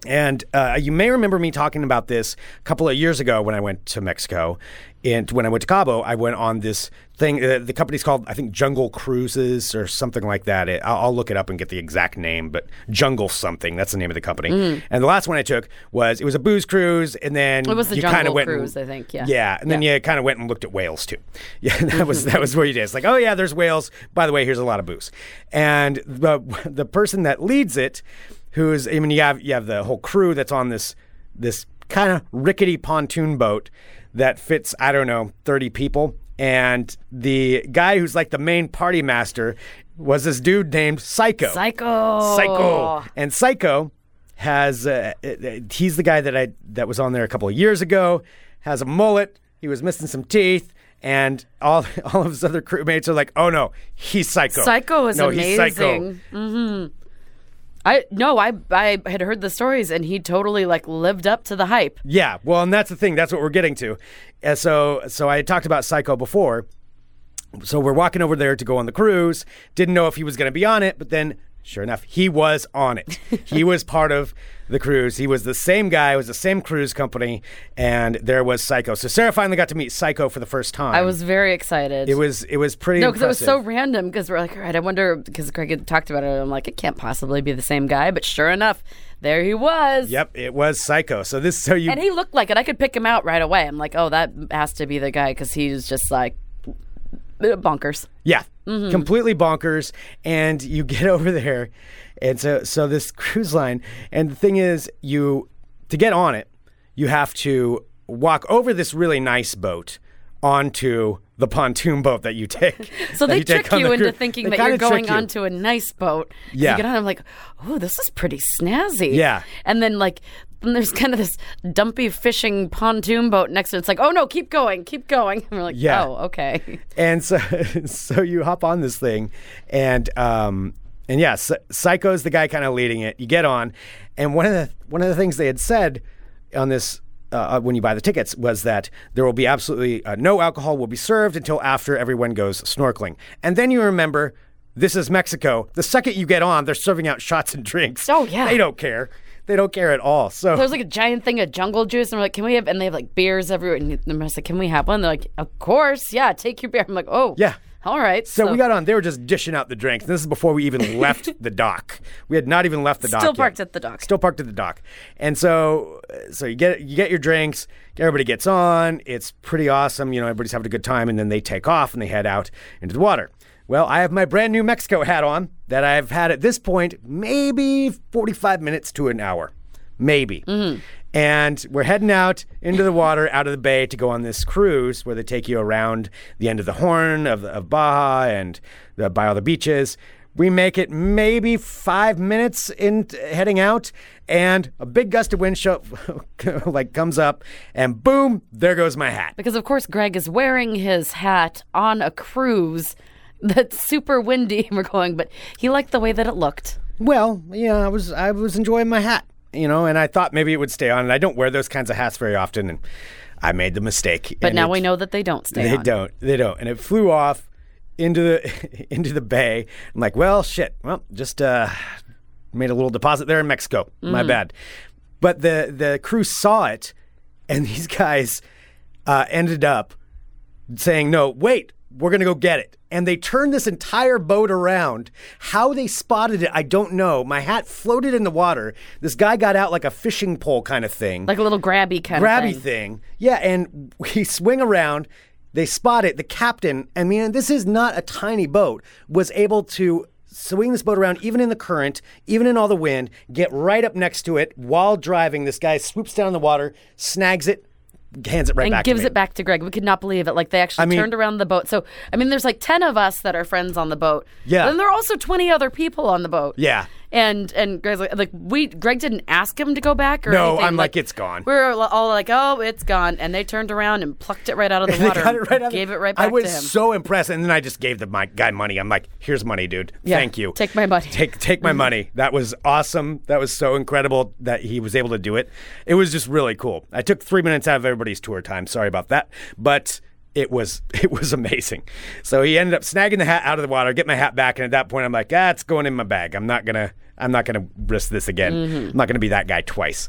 And uh, you may remember me talking about this a couple of years ago when I went to Mexico. And when I went to Cabo, I went on this thing. Uh, the company's called, I think, Jungle Cruises or something like that. It, I'll, I'll look it up and get the exact name, but Jungle something. That's the name of the company. And the last one I took was it was a booze cruise, and then Mm. It was the you Jungle went Cruise, and, I think, yeah. Yeah, and then you kind of went and looked at whales too. [laughs] Yeah, that was that was where you did. It's like, oh yeah, there's whales. By the way, here's a lot of booze. And the [laughs] the person that leads it, who's I mean, you have you have the whole crew that's on this this kind of rickety pontoon boat that fits I don't know thirty people, and the guy who's like the main party master was this dude named Psycho. Psycho. Psycho. And Psycho has uh, uh, he's the guy that I that was on there a couple of years ago. Has a mullet. He was missing some teeth. And all [laughs] all of his other crewmates are like, "Oh no, he's psycho. Psycho is no, He's psycho. amazing. I no, I I had heard the stories and he totally like lived up to the hype. Yeah, well, and that's the thing. That's what we're getting to. And so, so I talked about Psycho before. So we're walking over there to go on the cruise. Didn't know if he was going to be on it, but then, sure enough, he was on it. he [laughs] was part of the cruise. He was the same guy. It was the same cruise company, and there was Psycho. So Sarah finally got to meet Psycho for the first time. I was very excited. It was. It was pretty. no, because it was so random. Because we're like, all right, I wonder because Craig had talked about it. I'm like, it can't possibly be the same guy. But sure enough, there he was. Yep, it was Psycho. So this. So you. And he looked like it. I could pick him out right away. I'm like, oh, that has to be the guy because he's just like bonkers. Yeah, Mm-hmm. completely bonkers. And you get [laughs] over there, and so so this [laughs] cruise line, and the thing is, you to get on it, you have to walk over this really nice boat onto the pontoon [laughs] boat that you take. So they you trick you the into cruise. thinking They that you're going you. onto a nice boat. Yeah. You get on, I'm like, oh, this is pretty snazzy. Yeah. And then like, then there's kind of this dumpy fishing pontoon boat next to it. It's like, oh no, keep going, keep going. [laughs] And we're like, Yeah. oh, okay. [laughs] and so [laughs] so you hop on this thing and um and yeah Psy- psycho's the guy kind of leading it you get on and one of the one of the things they had said on this uh, when you buy the tickets was that there will be absolutely uh, no alcohol will be served until after everyone goes snorkeling and then you remember this is mexico the second you get on they're serving out shots and drinks Oh, yeah. they don't care they don't care at all so There's like a giant thing of jungle juice, and we're like, can we have? And they have like beers everywhere. And I'm just like, can we have one? They're like, of course, yeah, take your beer. I'm like, oh, Yeah. All right. So, we got on. They were just dishing out the drinks. This is before we even left [laughs] the dock. We had not even left the dock. Still yet. parked at the dock. Still parked at the dock. And so, uh, so you get you get your drinks. Everybody gets on. It's pretty awesome. You know, everybody's having a good time, and then they take off and they head out into the water. Well, I have my brand new Mexico hat on that I've had at this point maybe 45 minutes to an hour, maybe. Mm-hmm. And we're heading out into the water, out of the bay to go on this cruise where they take you around the end of the Horn of, of Baja and the, by all the beaches. We make it maybe five minutes in heading out, and a big gust of wind show, [laughs] like comes up, and boom, there goes my hat. Because of course Greg is wearing his hat on a cruise that's super windy. [laughs] We're going, but he liked the way that it looked. Well, yeah, I was I was enjoying my hat, you know, and I thought maybe it would stay on. And I don't wear those kinds of hats very often, and I made the mistake. But now it- we know that they don't stay they on. don't. They don't. And it flew off into the [laughs] into the bay. I'm like, well, shit. Well, just uh, made a little deposit there in Mexico. Mm. My bad. But the the crew saw it, and [laughs] these guys uh, ended up saying, "No, wait, we're gonna go get it." And they turned this entire boat around. How they spotted it, I don't know. My hat floated in the water. This guy got out like a fishing pole kind of thing Like a little grabby kind grabby of thing. thing. Yeah, and we swing around. They spot it. The captain, I mean, this is not a tiny boat, was able to swing this boat around, even in the current, even in all the wind, get right up next to it while driving. This guy swoops down in the water, snags it, hands it right and back gives it back to Greg. We could not believe it. Like they actually I mean- turned around the boat. So I mean, there's like ten of us that are friends on the boat. Yeah. and there are also twenty other people on the boat. Yeah. And and Greg's like, like we Greg didn't ask him to go back or No, anything. I'm like, "It's gone." We were all like, oh, it's gone, and they turned around and plucked it right out of the They water. got it right gave it right back I was so impressed, and then I just gave the my guy money. I'm like, "Here's money, dude. Yeah, Thank you. take my money." Take take my mm-hmm. money. That was awesome. That was so incredible that he was able to do it. It was just really cool. I took three minutes out of everybody's tour time. Sorry about that, but it was [laughs] it was amazing. So he ended up snagging the hat out of the water, get my hat back, and at that point, I'm like, ah, it's going in my bag. I'm not gonna I'm not gonna risk this again. Mm-hmm. I'm not gonna be that guy twice.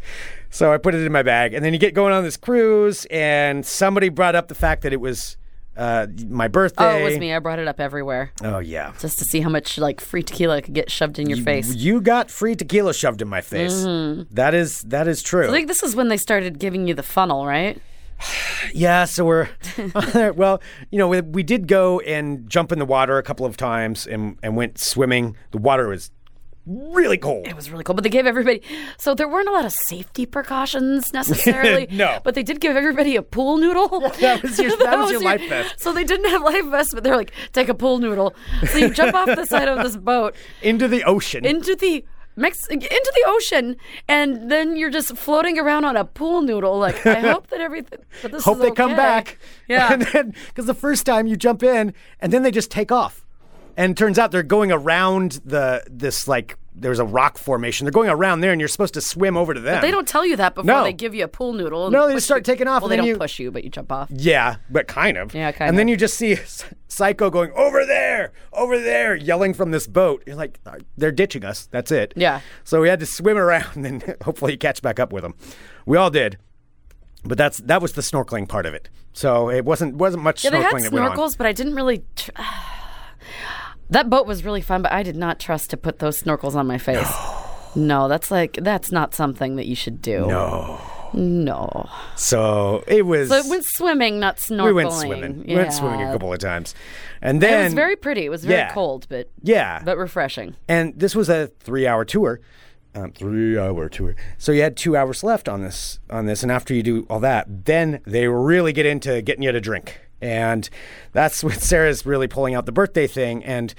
So I put it in my bag, and then you get going on this cruise, and somebody brought up the fact that it was uh, my birthday. Oh, it was me. I brought it up everywhere Oh yeah. just to see how much like free tequila could get shoved in your face. You got free tequila shoved in my face. That is that is true. I think this is when they started giving you the funnel, right? [sighs] Yeah, so we're [laughs] well, you know, we, we did go and jump in the water a couple of times and and went swimming. The water was really cold. It was really cool, but they gave everybody. So there weren't a lot of safety precautions [laughs] necessarily. No. but they did give everybody a pool noodle. [laughs] that was your- that was your life vest. So they didn't have life vests, but they're like, take a pool noodle. So you jump off the side of this boat Into the ocean. into the. Mex- into the ocean, and then you're just floating around on a pool noodle. Like, I [laughs] hope that everything. That this Hope is they come back. Yeah. [laughs] And then because the first time you jump in and then they just take off. And it turns out they're going around the this like there's a rock formation. They're going around there and you're supposed to swim over to them. They don't tell you that before No. they give you a pool noodle. No, they just start you- taking off, Well, and they don't you- push you, but you jump off. Yeah, but kind of. Yeah, kind And then you just see [laughs] Psycho going over there, over there, yelling from this boat. You're like, "Uh, they're ditching us. That's it. Yeah. So we had to swim around [laughs] and hopefully catch back up with them. We all did, but that's that was the snorkeling part of it. So it wasn't wasn't much Yeah, they had snorkeling went on. snorkels, but I didn't really. Tr- [sighs] that boat was really fun, but I did not trust to put those snorkels on my face. No, that's like that's not something that you should do. No. no. So it was. So it went swimming, not snorkeling. we went swimming. We went swimming a couple of times, and then It was very pretty. It was very Yeah. cold, but yeah. but refreshing. And this was a three-hour tour. Um, three-hour tour. So you had two hours left on this. On this, and after you do all that, then they really get into getting you to drink, and that's when [laughs] Sarah's really pulling out the birthday thing, and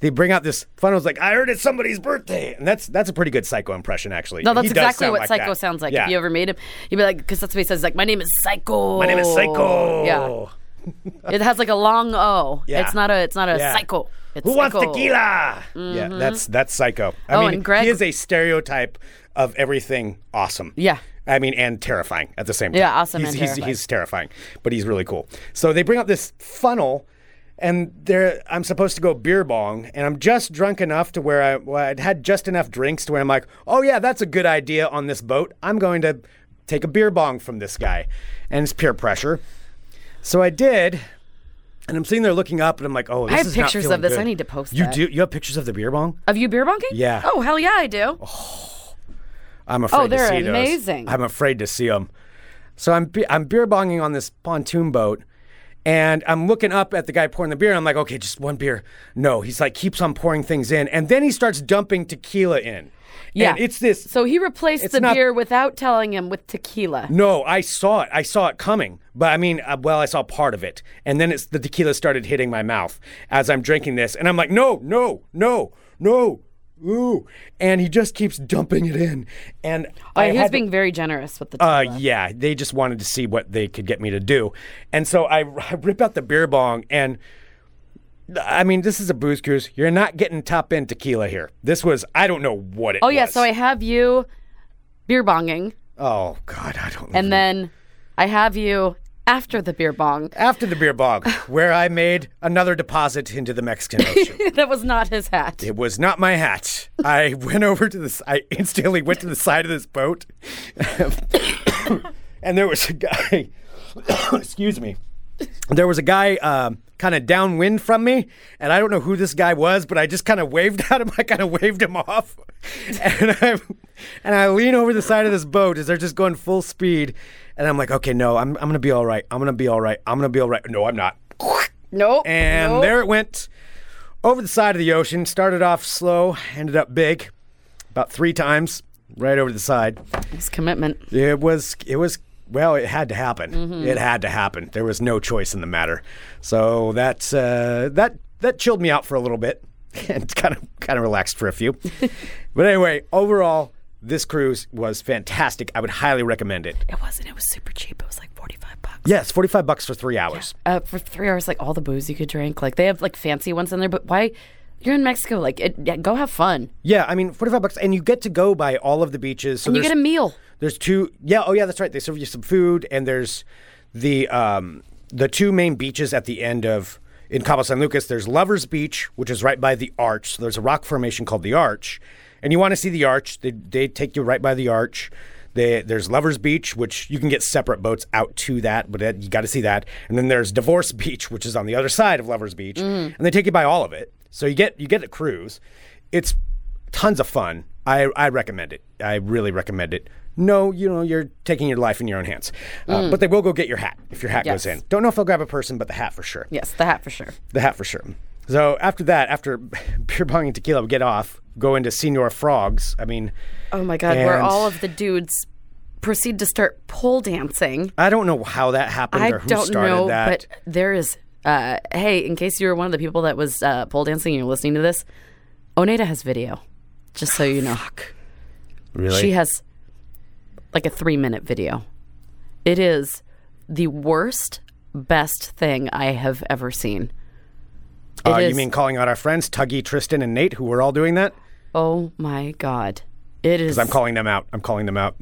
they bring out this funnel's like, "I heard it's somebody's birthday," and that's that's a pretty good Psycho impression, actually. No, that's exactly what like Psycho that. sounds like. Yeah. If you ever made him, you'd be like, because that's what he says. Like, my name is Psycho. My name is Psycho. Yeah, [laughs] it has like a long O. Yeah. It's not a. It's not a Yeah. Psycho. It's Who wants Psycho. tequila? Mm-hmm. Yeah, that's that's Psycho. I Oh, mean, and Greg- he is a stereotype of everything awesome. Yeah. I mean, and terrifying at the same time. Yeah, awesome He's, and he's, terrifying. he's terrifying, but he's really cool. So they bring out this funnel, and there I'm supposed to go beer bong, and I'm just drunk enough to where I, well, I'd had just enough drinks to where I'm like, oh yeah, that's a good idea on this boat. I'm going to take a beer bong from this guy, and it's peer pressure. So I did, And I'm sitting there looking up, and I'm like, "Oh, this have is pictures of this. good. I need to post You that. do? You have pictures of the beer bong? Of you beer bonking? Yeah. Oh hell yeah, I do. Oh. I'm afraid Oh, to they're see those. amazing. I'm afraid to see them. So I'm I'm beer bonging on this pontoon boat, and I'm looking up at the guy pouring the beer. And I'm like, okay, just one beer. No, he's like keeps on pouring things in, and then he starts dumping tequila in. Yeah. and it's this. So he replaced the not- beer without telling him with tequila. No, I saw it. I saw it coming. But I mean, uh, well, I saw part of it. And then it's the tequila started hitting my mouth as I'm drinking this. And I'm like, no, no, no, no. Ooh. And he just keeps dumping it in. And Oh, I he was to- being very generous with the uh, yeah, they just wanted to see what they could get me to do. And so I, I rip out the beer bong and I mean, this is a booze cruise. You're not getting top end tequila here. This was, I don't know what it oh yeah, was. so I have you beer bonging, Oh, God, I don't know. and then I have you after the beer bong. after the beer bong, [laughs] where I made another deposit into the Mexican Ocean. [laughs] that was not his hat. It was not my hat. I went over to this. I instantly went to the side of this boat, [coughs] and there was a guy. [coughs] excuse me. There was a guy um, kind of downwind from me, and I don't know who this guy was, but I just kind of waved at him. [laughs] I kind of waved him off, and I and I lean over the side of this boat as they're just going full speed, and I'm like, okay, no, I'm I'm gonna be all right. I'm gonna be all right. I'm gonna be all right. No, I'm not. Nope. And nope. there it went over the side of the ocean. Started off slow, ended up big, about three times right over the side. It's commitment. It was, it was, well, it had to happen. Mm-hmm. It had to happen. There was no choice in the matter. So that uh, that that chilled me out for a little bit [laughs] and kind of kind of relaxed for a few. [laughs] but anyway, overall, this cruise was fantastic. I would highly recommend it. It wasn't. It was super cheap. It was like forty-five bucks. Yes, forty five bucks for three hours. Uh, for three hours, like all the booze you could drink. Like they have like fancy ones in there, but why? You're in Mexico. Like, it, yeah, go have fun. Yeah, I mean, 45 bucks. And you get to go by all of the beaches. So And you get a meal. there's two. Yeah, oh, yeah, that's right. They serve you some food. And there's the um, the two main beaches at the end of. In Cabo San Lucas, there's Lover's Beach, which is right by the arch. So there's a rock formation called the Arch. And you want to see the arch, they, they take you right by the arch. They, there's Lover's Beach, which you can get separate boats out to that, but that, you got to see that. And then there's Divorce Beach, which is on the other side of Lover's Beach, and they take you by all of it. So you get you get a cruise. It's tons of fun. I, I recommend it. I really recommend it. No, you know, you're taking your life in your own hands. Uh, But they will go get your hat if your hat goes in. Don't know if they'll grab a person, but the hat for sure. Yes, the hat for sure. The hat for sure. So after that, after [laughs] beer bong and tequila, we get off, go into Senor Frogs. I mean, Oh my god, where all of the dudes proceed to start pole dancing. I don't know how that happened I or who don't started know, that. but there is. Uh, hey, in case you were one of the people that was uh, pole dancing and you're listening to this, Oneda has video. Just so you know, really? she has like a three minute video. It is the worst, best thing I have ever seen. Uh, you mean calling out our friends, Tuggy, Tristan, and Nate, who were all doing that? Oh my god, it is. I'm calling them out. I'm calling them out.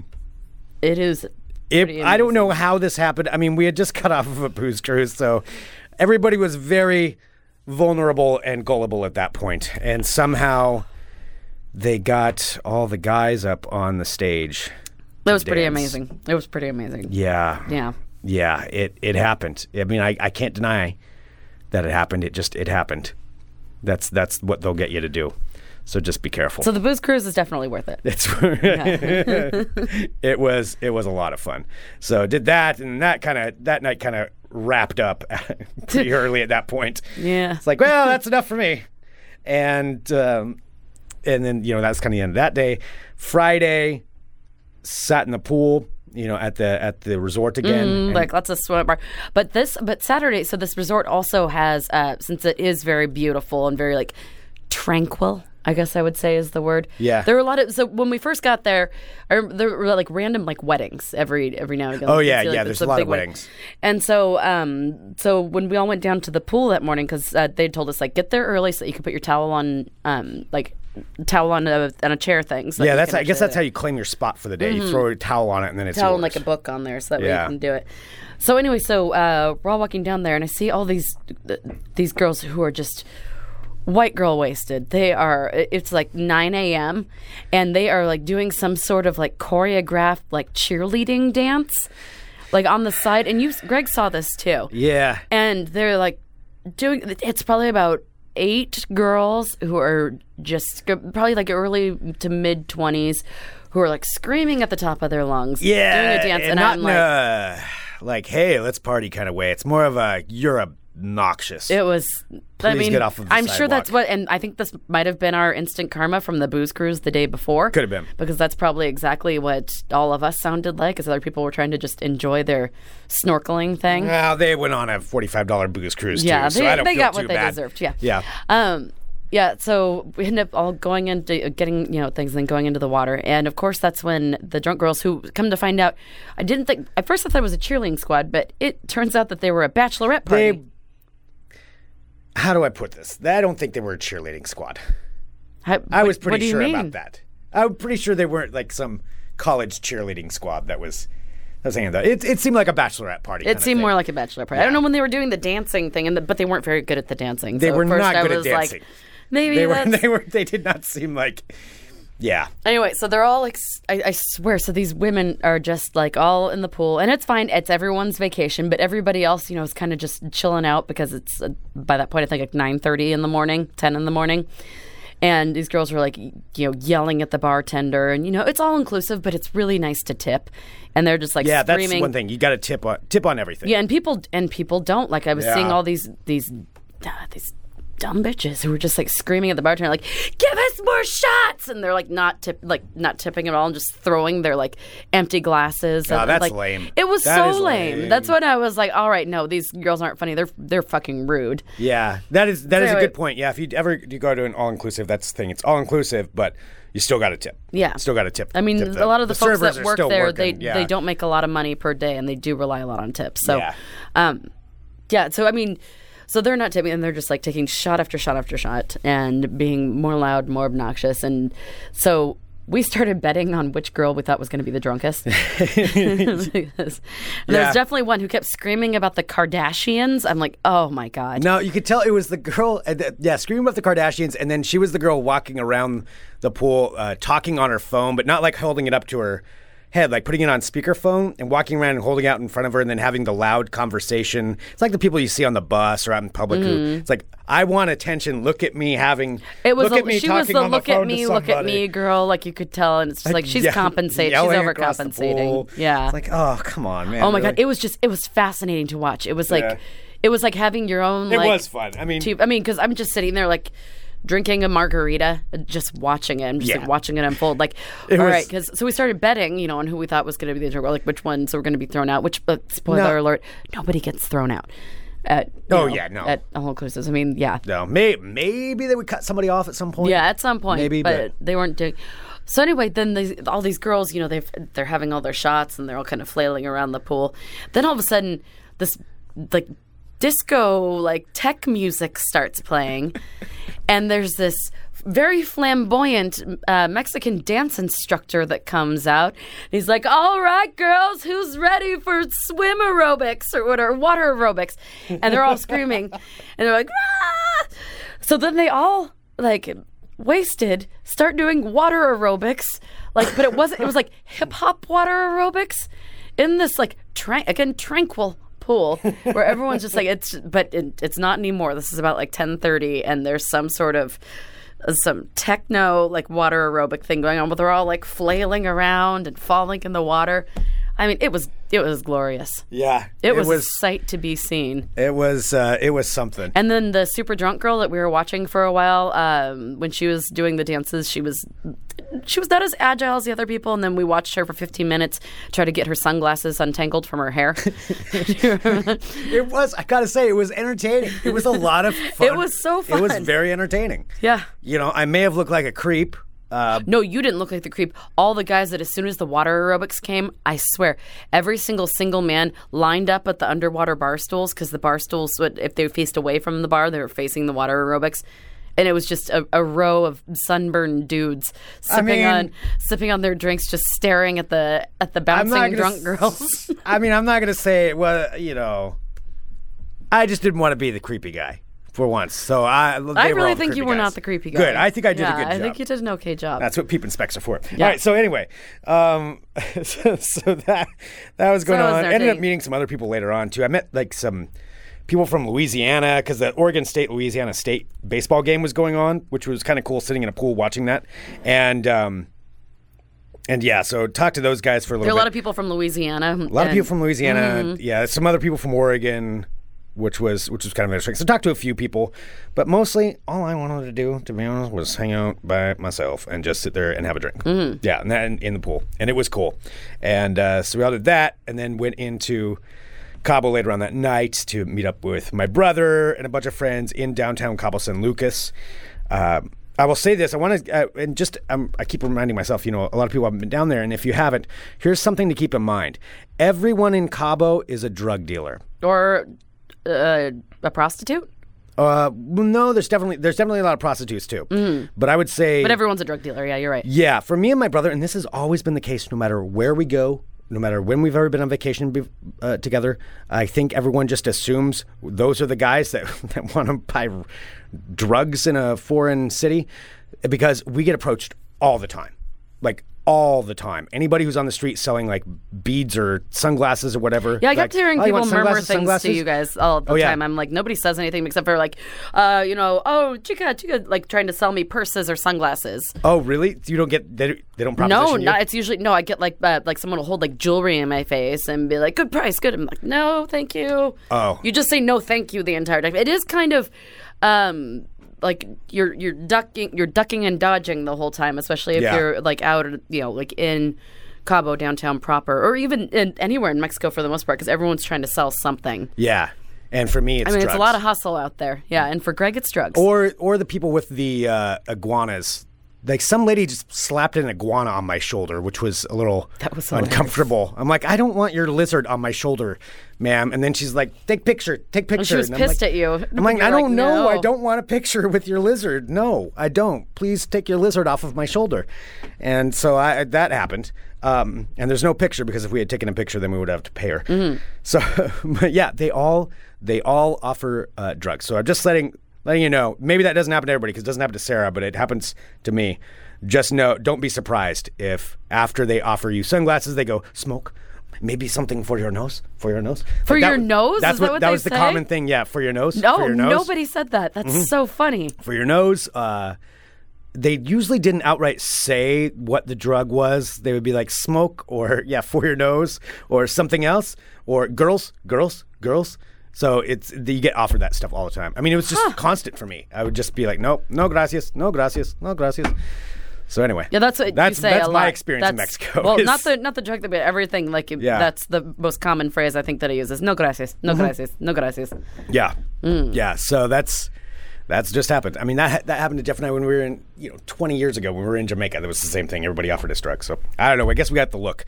it is. It, I don't know how this happened. I mean, we had just [laughs] cut off of a booze cruise, so everybody was very vulnerable and gullible at that point. And somehow they got all the guys up on the stage. That was pretty amazing. It was pretty amazing. Yeah. Yeah. Yeah, it, it happened. I mean, I, I can't deny that it happened. It just it happened. That's that's what they'll get you to do. So just be careful. So the booze cruise is definitely worth it. It's [laughs] it was it was a lot of fun. So did that, and that kind of that night kind of wrapped up [laughs] pretty early at that point. Yeah. It's like, well, that's enough for me, and um, and then you know that's kind of the end of that day. Friday, sat in the pool, you know, at the at the resort again. and- like lots of swim bar. But this, but Saturday, so this resort also has, uh, since it is very beautiful and very like tranquil. I guess I would say is the word. Yeah. there were a lot of so when we first got there, I, there were like random like weddings every every now and again. Oh, Like, you'd yeah, see, like, yeah, there's a lot of wedding. weddings. And so, um, so when we all went down to the pool that morning, because uh, they told us like get there early so that you could put your towel on, um, like towel on a on a chair thing. So yeah, that's I guess that's how you claim your spot for the day. You throw a towel on it, and then it's towel and like a book on there so that way you can do it. So anyway, so uh, we're all walking down there, and I see all these th- these girls who are just white girl wasted. They are. It's like 9 a.m. and they are like doing some sort of like choreographed like cheerleading dance, like on the side. And you, Greg, saw this too. Yeah. And they're like doing. It's probably about eight girls who are just probably like early to mid twenties, who are like screaming at the top of their lungs, Yeah, doing a dance, and, not I'm like, a, like, hey, let's party kind of way. It's more of a you're obnoxious. It was. I Please mean, get off of the I'm sure that's what, and I think this might have been our instant karma from the booze cruise the day before. Could have been. because that's probably exactly what all of us sounded like, as other people were trying to just enjoy their snorkeling thing. well, they went on a forty-five dollar booze cruise Yeah, too, so they, I don't they got what they bad. deserved. Yeah, Yeah. Um, yeah. So we ended up all going into getting you know things, and then going into the water, and of course that's when the drunk girls who come to find out. I didn't think at first I thought it was a cheerleading squad, but it turns out that they were a bachelorette party. They. How do I put this? I don't think they were a cheerleading squad. I, I what- was what pretty do you sure mean? about that. I'm pretty sure they weren't like some college cheerleading squad that was. I was saying that it, it seemed like a bachelorette party. It seemed more like a bachelor party. I don't know when they were doing the dancing thing, and the, but they weren't very good at the dancing. They so were not good at dancing. Like, maybe they were. [laughs] They were. They did not seem like. Yeah. Anyway, so they're all like, I, I swear, so these women are just like all in the pool, and it's fine. It's everyone's vacation, but everybody else, you know, is kind of just chilling out because it's uh, by that point I think like nine thirty in the morning, ten in the morning, and these girls are like, you know, yelling at the bartender, and you know, it's all inclusive, but it's really nice to tip, and they're just like Yeah, that's screaming. one thing. You got to tip on tip on everything. Yeah, and people and people don't like. I was seeing all these these uh, these dumb bitches who were just like screaming at the bartender, like, "Give us more shots!" And they're like not tip like not tipping at all, and just throwing their like empty glasses. Oh, and, that's like, lame. It was That so lame. lame. That's when I was like, "All right, no, these girls aren't funny. They're they're fucking rude." Yeah, that is that is a anyway- good point. Yeah, if you ever you go to an all inclusive, that's the thing. It's all inclusive, but you still got to tip. Yeah. still got to tip. I mean, tip a lot of the, folks that work there, working. they yeah. they don't make a lot of money per day, and they do rely a lot on tips. So, Yeah. um, yeah. So I mean, so they're not tipping, and they're just like taking shot after shot after shot, and being more loud, more obnoxious, and so. We started betting on which girl we thought was going to be the drunkest. [laughs] [laughs] Because there's Yeah. definitely one who kept screaming about the Kardashians. I'm like, oh my god. No, you could tell it was the girl. Uh, yeah, screaming about the Kardashians, and then she was the girl walking around the pool, uh, talking on her phone, but not like holding it up to her head, like putting it on speakerphone and walking around and holding out in front of her, and then having the loud conversation. It's like the people you see on the bus or out in public. Who, mm. it's like, I want attention. Look at me having. It was look a, at me she was the look at me, look at me girl, like you could tell, and it's just like she's Yeah, compensating, she's yelling across the overcompensating. Yeah. It's like, oh, come on, man. Oh my really? god, it was just it was fascinating to watch. It was like Yeah. it was like having your own It like was fun. I mean, te- I mean cuz I'm just sitting there like drinking a margarita just watching it. I'm just Yeah. like watching it unfold like [laughs] It all was- right cuz so we started betting, you know, on who we thought was going to be the like which ones were going to be thrown out, which uh, spoiler No. alert, nobody gets thrown out. At, Oh, know, yeah, no. At all inclusives. I mean, yeah. no, may, maybe they would cut somebody off at some point. Yeah, at some point, Maybe, but, but- they weren't doing. So anyway, then all these girls, you know, they they're having all their shots and they're all kind of flailing around the pool. Then all of a sudden, this like disco like tech music starts playing, [laughs] and there's this very flamboyant uh, Mexican dance instructor that comes out. He's like, "All right, girls, who's ready for swim aerobics or what or water aerobics?" And they're all screaming, [laughs] and they're like, "Ah!" So then they all like wasted start doing water aerobics, like, but it wasn't. It was like [laughs] hip hop water aerobics in this like tran- again tranquil pool where everyone's just like it's but it, it's not anymore. This is about like 10:30 and there's some sort of some techno like water aerobic thing going on but they're all like flailing around and falling in the water i mean it was it was glorious yeah. it, was, a sight to be seen It was. Uh, it was something. and then the super drunk girl that we were watching for a while, um, when she was doing the dances, she was she was not as agile as the other people. And then we watched her for 15 minutes try to get her sunglasses untangled from her hair. [laughs] It was. I gotta say, it was entertaining. It was a lot of fun. It was so fun. It was very entertaining. yeah. You know, I may have looked like a creep. Uh, No, you didn't look like the creep. All the guys that as soon as the water aerobics came, I swear, every single single man lined up at the underwater bar stools because the bar stools, would, if they faced away from the bar, they were facing the water aerobics. And it was just a, a row of sunburned dudes sipping mean- on sipping on their drinks, just staring at the at the bouncing drunk s- girls. I mean, I'm not gonna say. Well, you know, I just didn't want to be the creepy guy for once. So I. I really think you creepy were not the creepy guy. Good. I think I did yeah, a good job. I think you did an okay job. That's what peep and specs are for. Yeah. All right. So anyway, um, [laughs] so, so that that was going So it was on. Ended up meeting some other people later on too. I met like some people from Louisiana because the Oregon State Louisiana State baseball game was going on, which was kind of cool sitting in a pool watching that. And um, and yeah, so talk to those guys for a little. There are a bit. lot of people from Louisiana. A lot of people from Louisiana. Yeah, some other people from Oregon, which was which was kind of interesting. So talked to a few people, but mostly all I wanted to do, to be honest, was hang out by myself and just sit there and have a drink. Yeah, and then in, the pool, and it was cool. And uh, so we all did that, and then went into Cabo later on that night to meet up with my brother and a bunch of friends in downtown Cabo San Lucas. Um, I will say this: I want to, uh, and just um, I keep reminding myself. You know, a lot of people haven't been down there, and if you haven't, here's something to keep in mind: everyone in Cabo is a drug dealer. or uh, a prostitute. Uh, well, no, there's definitely there's definitely a lot of prostitutes too. But I would say, But everyone's a drug dealer. Yeah, you're right. yeah, for me and my brother, and this has always been the case no matter where we go, no matter when we've ever been on vacation be- uh, together. I think everyone just assumes those are the guys that, [laughs] that want to buy r- drugs in a foreign city because we get approached all the time. Like, all the time. Anybody who's on the street selling like beads or sunglasses or whatever. Yeah, I like, kept hearing "Oh, people murmur things sunglasses?" to you guys all the Oh, yeah. time. I'm like, nobody says anything except for like, uh, you know, oh, chica, chica, like trying to sell me purses or sunglasses. Oh, really? You don't get they, they don't proposition No, you? not. It's usually no. I get like uh, like someone will hold like jewelry in my face and be like, "Good price, good." I'm like, "No, thank you." Oh. you just say no, thank you the entire time. It is kind of, um, like you're you're ducking you're ducking and dodging the whole time, especially if Yeah. you're like out, you know, like in Cabo downtown proper, or even in, anywhere in Mexico for the most part, because everyone's trying to sell something. Yeah, and for me, it's I mean, it's a lot of hustle out there. Yeah, and for Greg, it's drugs. or or the people with the uh, iguanas. Like some lady just slapped an iguana on my shoulder, which was a little That was hilarious. uncomfortable. I'm like, I don't want your lizard on my shoulder, ma'am. And then she's like, take picture, take picture. she was I'm pissed like- at you. I'm like, You're I don't know. I don't want a picture with your lizard. No, I don't. Please take your lizard off of my shoulder. And so I, that happened. Um, and there's no picture because if we had taken a picture, then we would have to pay her. Mm-hmm. So, [laughs] but yeah, they all they all offer uh, drugs. So I'm just letting letting you know. Maybe that doesn't happen to everybody because it doesn't happen to Sarah, but it happens to me. Just know, don't be surprised if after they offer you sunglasses, they go smoke. Maybe something for your nose, for your nose, For Like, that your nose? That's Is that what what that was the common thing. Yeah, for your nose. no, for your nose. nobody said that. That's Mm-hmm. so funny. for your nose. Uh, they usually didn't outright say what the drug was. They would be like smoke or [laughs] yeah for your nose or something else or girls, girls, girls. So it's you get offered that stuff all the time. I mean, it was just constant for me. I would just be like, nope, no gracias, no gracias, no gracias. So anyway, Yeah, that's what that's you say that's a my lot. experience in Mexico. Well, is- not the not the drug thing, but everything. Like Yeah. that's the most common phrase I think that I use is no gracias, no Mm-hmm. gracias, no gracias. Yeah, Mm. yeah. So that's that's just happened. I mean, that that happened to Jeff and I when we were in, you know, 20 years ago when we were in Jamaica. That was the same thing. Everybody offered us drugs. So I don't know. I guess we got the look,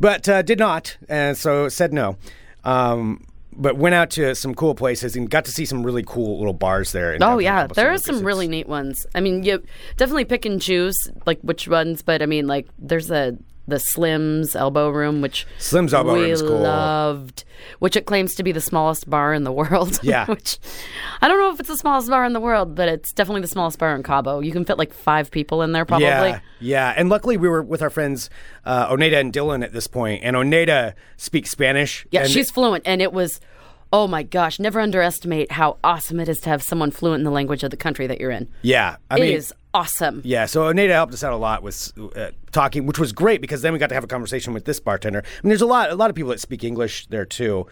but uh, did not, and so said no. Um, but went out to some cool places and got to see some really cool little bars there. in Oh yeah, there are some really neat ones. I mean, you definitely pick and choose like which ones, but I mean, like there's a the Slim's Elbow Room, which Slim's Elbow we Room is cool. loved, which it claims to be the smallest bar in the world. [laughs] Yeah. which I don't know if it's the smallest bar in the world, but it's definitely the smallest bar in Cabo. You can fit like five people in there, probably. Yeah, yeah. And luckily, we were with our friends uh, Oneda and Dylan at this point, and Oneda speaks Spanish. Yeah, and she's fluent, and it was, oh my gosh, never underestimate how awesome it is to have someone fluent in the language of the country that you're in. yeah. I It mean, is awesome. Yeah, so Oneda helped us out a lot with uh, talking, which was great because then we got to have a conversation with this bartender. I mean, there's a lot, a lot of people that speak English there too,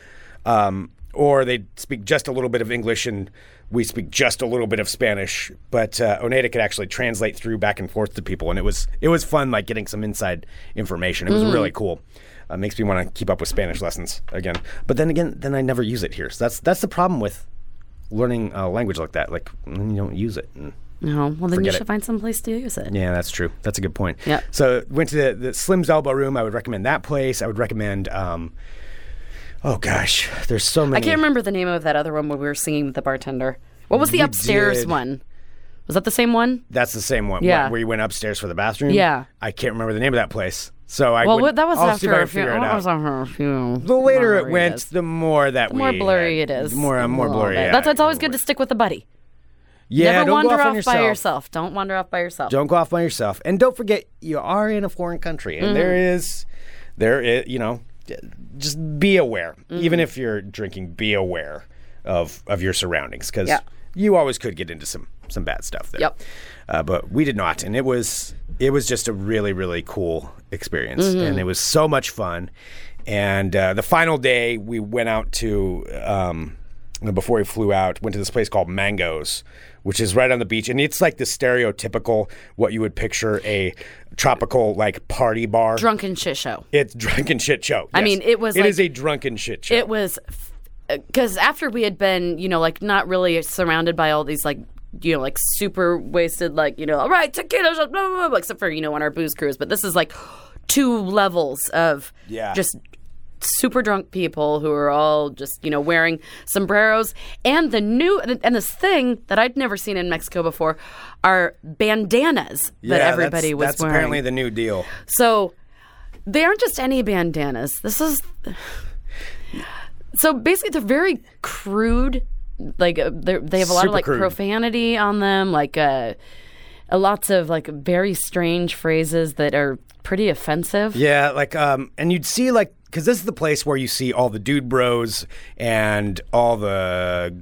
um, or they speak just a little bit of English and we speak just a little bit of Spanish. But uh, Oneda could actually translate through back and forth to people, and it was it was fun, like getting some inside information. It was really cool. Uh, makes me want to keep up with Spanish lessons again. But then again, then I never use it here. So that's that's the problem with learning a language like that. Like you don't use it. And, No, well then Forget you it. should find some place to use it. yeah, that's true. That's a good point. Yeah. So went to the, the Slim's Elbow Room. I would recommend that place. I would recommend. Um, oh gosh, there's so many. I can't remember the name of that other one where we were singing with the bartender. What was the We upstairs did. one? Was that the same one? That's the same one. Yeah. Where you went upstairs for the bathroom. Yeah. I can't remember the name of that place. So I. Well, would, that was I'll see if I after can a few. figure it that out. was after a few. the later it went, the more that the more we. blurry uh, it is. the More, uh, more A little blurry. bit. Yeah, That's why it's always good to stick with a buddy. Yeah, Never don't wander go off, off, on yourself. by yourself. Don't wander off by yourself. Don't go off by yourself, and don't forget you are in a foreign country, and there Mm-hmm. is, there is, you know, just be aware. Mm-hmm. Even if you're drinking, be aware of of your surroundings because Yeah. you always could get into some some bad stuff there. Yep. Uh, but we did not, and it was it was just a really really cool experience, Mm-hmm. and it was so much fun. And uh, the final day, we went out to um, before we flew out, went to this place called Mangoes, which is right on the beach, and it's like the stereotypical what you would picture a tropical like party bar. Drunken shit show. It's drunken shit show. I mean, it was It like- is a drunken shit show. It was because uh, after we had been, you know, like not really surrounded by all these like. You know, like super wasted, like you know, all right, tequila, blah, blah, blah, except for you know on our booze cruise. But this is like two levels of Yeah. just super drunk people who are all just you know wearing sombreros and the new and this thing that I'd never seen in Mexico before are bandanas that Yeah, everybody that's, was that's wearing. apparently the new deal. So they aren't just any bandanas. This is so basically they're very crude. Like uh, they're- have a lot Super of like crude. profanity on them, like uh, lots of like very strange phrases that are pretty offensive. Yeah, like um, and you'd see like because this is the place where you see all the dude bros and all the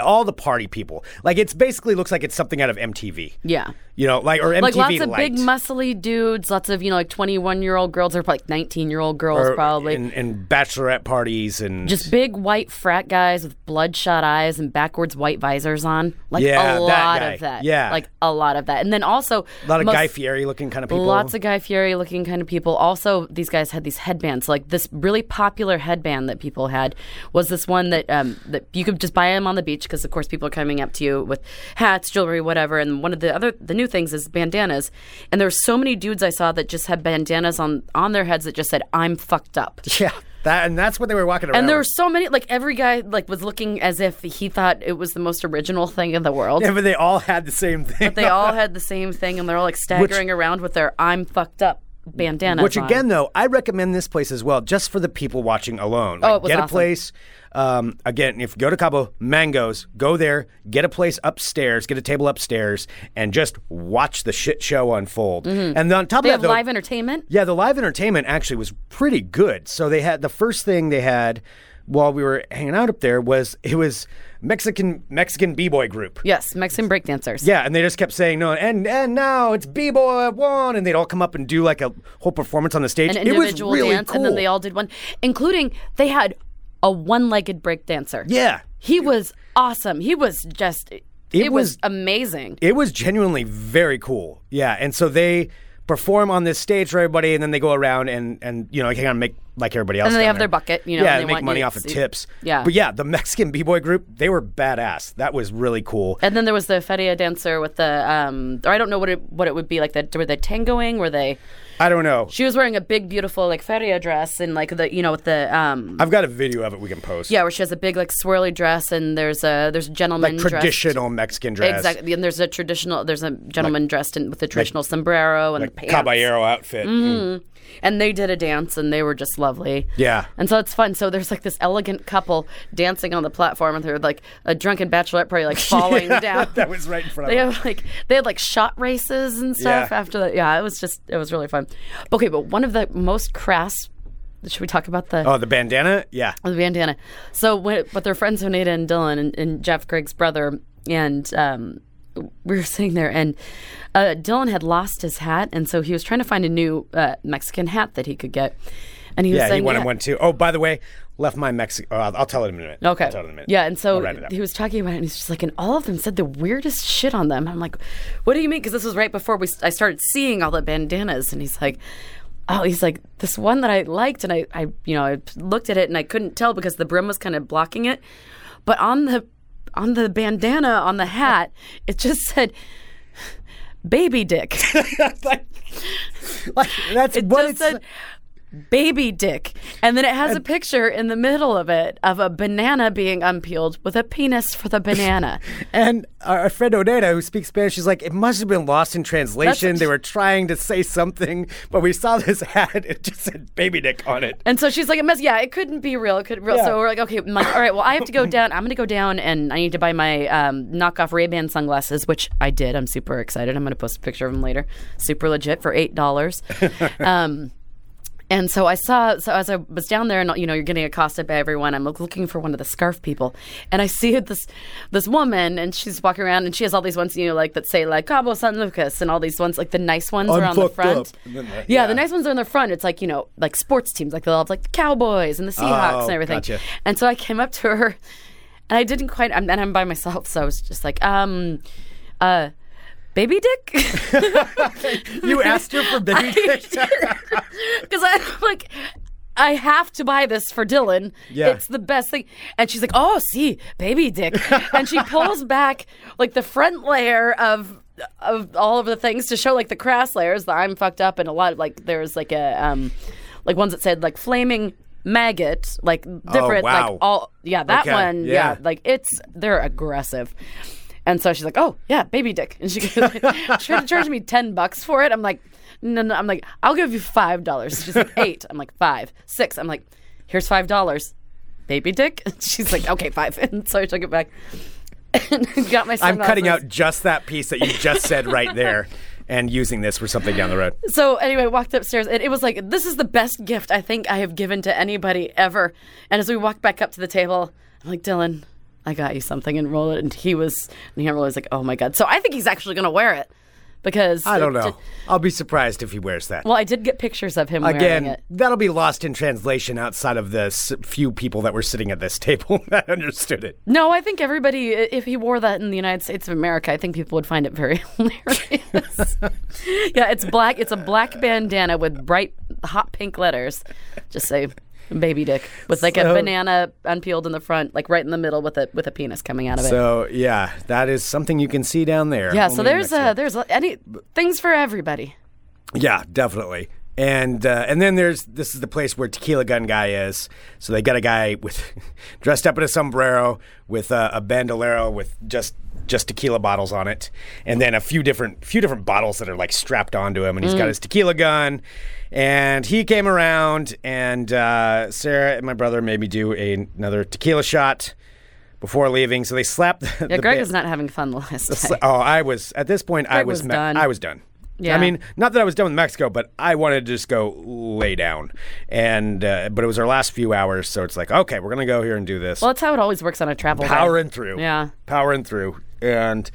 all the party people. Like it's basically looks like it's something out of MTV. Yeah. You know, like or MTV Like lots of big muscly dudes, lots of you know like twenty one year old girls or like nineteen year old girls or probably. and, and bachelorette parties and just big white frat guys with bloodshot eyes and backwards white visors on. Like Yeah, a that lot guy. of that. Yeah. Like a lot of that. And then also a lot of most- Guy Fieri looking kind of people. Lots of Guy Fieri looking kind of people. Also, these guys had these headbands. Like this really popular headband that people had was this one that um, that you could just buy them on the beach because of course people are coming up to you with hats, jewelry, whatever. And one of the other the new things is bandanas. And there were so many dudes I saw that just had bandanas on on their heads that just said "I'm fucked up." [laughs] yeah, that and that's what they were walking around. And there were so many, like every guy, like was looking as if he thought it was the most original thing in the world. yeah, but they all had the same thing. But They all [laughs] had the same thing, and they're all like staggering around with their "I'm fucked up" bandanas. Which on. again, though, I recommend this place as well, just for the people watching alone. Oh, it was get a place. Um, again, if you go to Cabo Mangoes, go there, get a place upstairs, get a table upstairs, and just watch the shit show unfold. And on top Mm-hmm. they of have that, though, live entertainment. yeah, the live entertainment actually was pretty good. So they had the first thing they had while we were hanging out up there was it was Mexican Mexican b boy group. Yes, Mexican breakdancers. Yeah, and they just kept saying no, and and now it's b boy one, and they'd all come up and do like a whole performance on the stage. an it was individual really dance, cool. and then they all did one, including they had a one-legged breakdancer. yeah, he was awesome. He was just. It, was, was- amazing. it was genuinely very cool. Yeah, and so they perform on this stage for everybody, and then they go around and and you know hang on make like everybody else. And then they have their bucket, you know, Yeah, they, they make money off of tips. Yeah. but yeah, the Mexican b boy group they were badass. That was really cool. And then there was the feria dancer with the, um, or I don't know what it what it would be like. That were they tangoing? Were they? I don't know. She was wearing a big, beautiful like feria dress and like the you know with the um. I've got a video of it we can post. Yeah, where she has a big like swirly dress and there's a there's a gentleman like dressed- traditional Mexican dress. Exactly, and there's a traditional. There's a gentleman dressed in with a traditional sombrero and Like the pants. Mm-hmm. caballero outfit. Mm. and they did a dance and they were just lovely. Yeah. And so it's fun. So there's like this elegant couple dancing on the platform and they're like a drunken bachelorette party like [laughs] falling down. that was right in front They of us. have like they had like shot races and stuff Yeah. after that. Yeah, it was just it was really fun. Okay, but one of the most crass. Should we talk about the Oh, the bandana? Yeah. the bandana? So, when, but they're friends, Oneda and Dylan and, and Jeff Greg's brother, and um, we were [laughs] sitting there, and uh, Dylan had lost his hat, and so he was trying to find a new uh, Mexican hat that he could get, and he was Yeah, saying, he wanted yeah. one too. Oh, by the way, left my Mexican. Oh, I'll, I'll tell it in a minute. Okay. I'll tell it in a minute. Yeah, and so I'll write it up. he was talking about it, and he's just like, and all of them said the weirdest shit on them. I'm like, what do you mean? Because this was right before we I started seeing all the bandanas, and he's like, oh, he's like this one that I liked, and I, I, you know, I looked at it and I couldn't tell because the brim was kind of blocking it, but on the on the bandana on the hat, [laughs] it just said. Baby dick. [laughs] like, [laughs] like, that's It what it's. said baby dick. And then it has a picture in the middle of it of a banana being unpeeled with a penis for the banana. [laughs] and our, friend Odetta, who speaks Spanish, she's like, it must have been lost in translation. They were trying to say something, but we saw this [laughs] hat. It just said baby dick on it. And so she's like, it must, yeah, it couldn't be real. It could real. Yeah. So we're like, okay, I'm like, all right, well, I have to go [coughs] down. I'm going to go down and I need to buy my um, knockoff Ray-Ban sunglasses, which I did. I'm super excited. I'm going to post a picture of them later. Super legit for $8. [laughs] um, And so I saw, so as I was down there, and you know, you're getting accosted by everyone. I'm looking for one of the scarf people, and I see this this woman, and she's walking around, and she has all these ones, you know, like that say like Cabo San Lucas, and all these ones, like the nice ones are on the front. up. Then yeah, yeah. the nice ones are on the front. It's like you know, like sports teams, like they'll have like the Cowboys and the Seahawks Oh, and everything. gotcha. And so I came up to her, and I didn't quite. And I'm by myself, so I was just like, um, uh. Baby dick? [laughs] [laughs] You asked her for baby dick? [laughs] because I'm like, I have to buy this for Dylan. Yeah. It's the best thing. And she's like, oh, see, baby dick. and she pulls back like the front layer of of all of the things to show like the crass layers that I'm fucked up and a lot of like there's like a um like ones that said like flaming maggot like different Oh, wow. like all yeah that Okay, one yeah. yeah like it's they're aggressive and so she's like oh yeah baby dick. And she, [laughs] she tried to charge me 10 bucks for it. I'm like no no. I'm like i'll give you five dollars. She's like eight. I'm like five. Six. I'm like here's five dollars. Baby dick? And [laughs] she's like okay five. [laughs] And so i took it back and got my I'm cutting out just that piece that you just said right there and using this for something down the road. So anyway, walked upstairs and it was like this is the best gift I think I have given to anybody ever. And as we walked back up to the table, I'm like, Dylan, I got you something and roll it. And he was, and he was like, oh my god. So I think he's actually going to wear it because I don't know. I'll be surprised if he wears that. well, I did get pictures of him wearing Again, it. that'll be lost in translation outside of the few people that were sitting at this table [laughs] that understood it. No, I think everybody, if he wore that in the United States of America, I think people would find it very [laughs] hilarious. [laughs] yeah, it's black. It's a black bandana with bright hot pink letters. Just say baby dick with like a banana unpeeled in the front, like right in the middle with a with a penis coming out of it. So yeah, that is something you can see down there. yeah, so there's Mexico. uh, there's any things for everybody. Yeah, definitely. And uh, and then there's this is the place where Tequila Gun Guy is. So they got a guy with [laughs] dressed up in a sombrero with uh, a bandolero with just just tequila bottles on it, and then a few different few different bottles that are like strapped onto him, and he's got his tequila gun. And he came around, and uh, Sarah and my brother made me do a, another tequila shot before leaving. So they slapped. The, Yeah, the Greg is not having fun the last Sla- Oh, I was at this point. I was was me- done. I was done. Yeah. I mean, not that I was done with Mexico, but I wanted to just go lay down. And uh, but it was our last few hours, so it's like, okay, we're gonna go here and do this. Well, that's how it always works on a travel. day. powering through. Yeah. powering through. And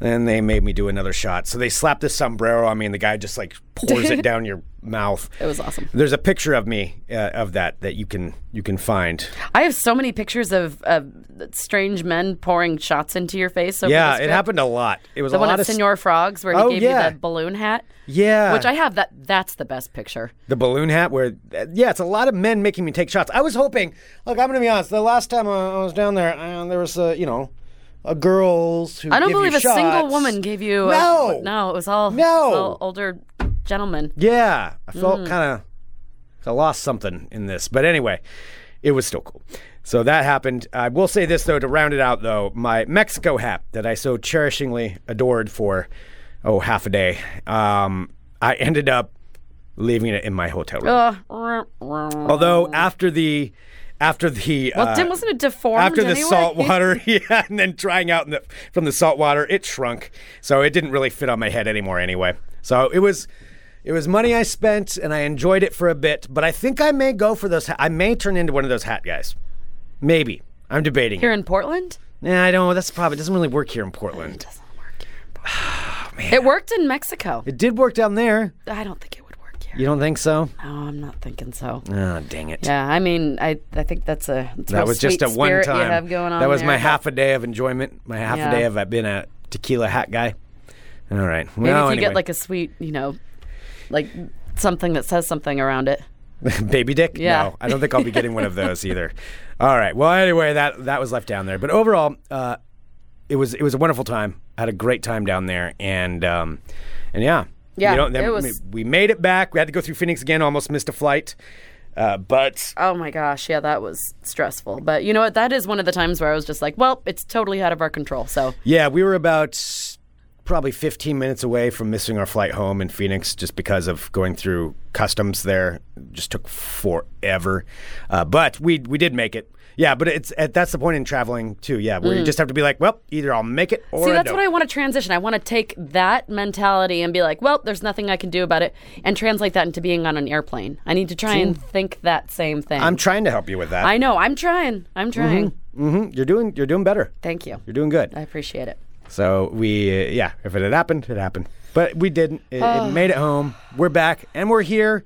then they made me do another shot. So they slapped this sombrero on me, and the guy just like pours it [laughs] down your mouth. It was awesome. There's a picture of me uh, of that that you can you can find. I have so many pictures of, of strange men pouring shots into your face. Yeah, it happened a lot. It was The a one at of Senor Frogs where he Oh, gave yeah. you the balloon hat. Yeah, Which I have that that's the best picture. the balloon hat where yeah it's a lot of men making me take shots i was hoping look i'm gonna be honest the last time i I was down there uh, there was uh, you know uh, girls who I don't believe a single woman gave you No! a, no, it was all No! was all older gentlemen. yeah i felt Mm. kind of i lost something in this but anyway it was still cool so that happened i will say this though to round it out though my mexico hat that i so cherishingly adored for oh half a day um, i ended up leaving it in my hotel room Uh, although after the after the well, uh, wasn't it deformed after the anyway? salt [laughs] water, [laughs] yeah, and then trying out in the, from the salt water, it shrunk, so it didn't really fit on my head anymore. Anyway, so it was, it was money I spent, and I enjoyed it for a bit. But I think I may go for those. Ha- I may turn into one of those hat guys. Maybe I'm debating. Here it. in Portland? Nah, I don't. Know. That's probably it doesn't really work here in Portland. It doesn't work here in [sighs] Portland. It worked in Mexico. It did work down there. I don't think it would work here. You don't think so? No, I'm not thinking so. Oh, dang it. Yeah, I mean, I I think that's a that's That was just a one time. you have going on. that was there, my half a day of enjoyment. My half Yeah. a day of uh, being a tequila hat guy. All right. Maybe well, if you anyway. get like a sweet, you know, like something that says something around it. [laughs] baby dick. Yeah. No, I don't think I'll be getting one of those either. [laughs] All right. Well, anyway, that that was left down there. But overall, uh, it was it was a wonderful time. I had a great time down there, and um, and yeah, Yeah, You know, it we- was- We made it back. We had to go through Phoenix again. Almost missed a flight, uh, but Oh my gosh, yeah, that was stressful. But you know what? That is one of the times where I was just like, well, it's totally out of our control. So Yeah, we were about probably 15 minutes away from missing our flight home in Phoenix just because of going through customs there. It just took forever. Uh, but we we did make it. Yeah, but it's uh, that's the point in traveling too. Yeah, where you just have to be like, well, either I'll make it or Mm. See, I that's don't. what I want to transition. I want to take that mentality and be like, well, there's nothing I can do about it, and translate that into being on an airplane. I need to try and think that same thing. I'm trying to help you with that. I know. I'm trying. I'm trying. hmm You're doing you're doing better. Thank you. You're doing good. I appreciate it. So we, uh, yeah, if it had happened, it happened. But we didn't. It, it made it home. We're back and we're here.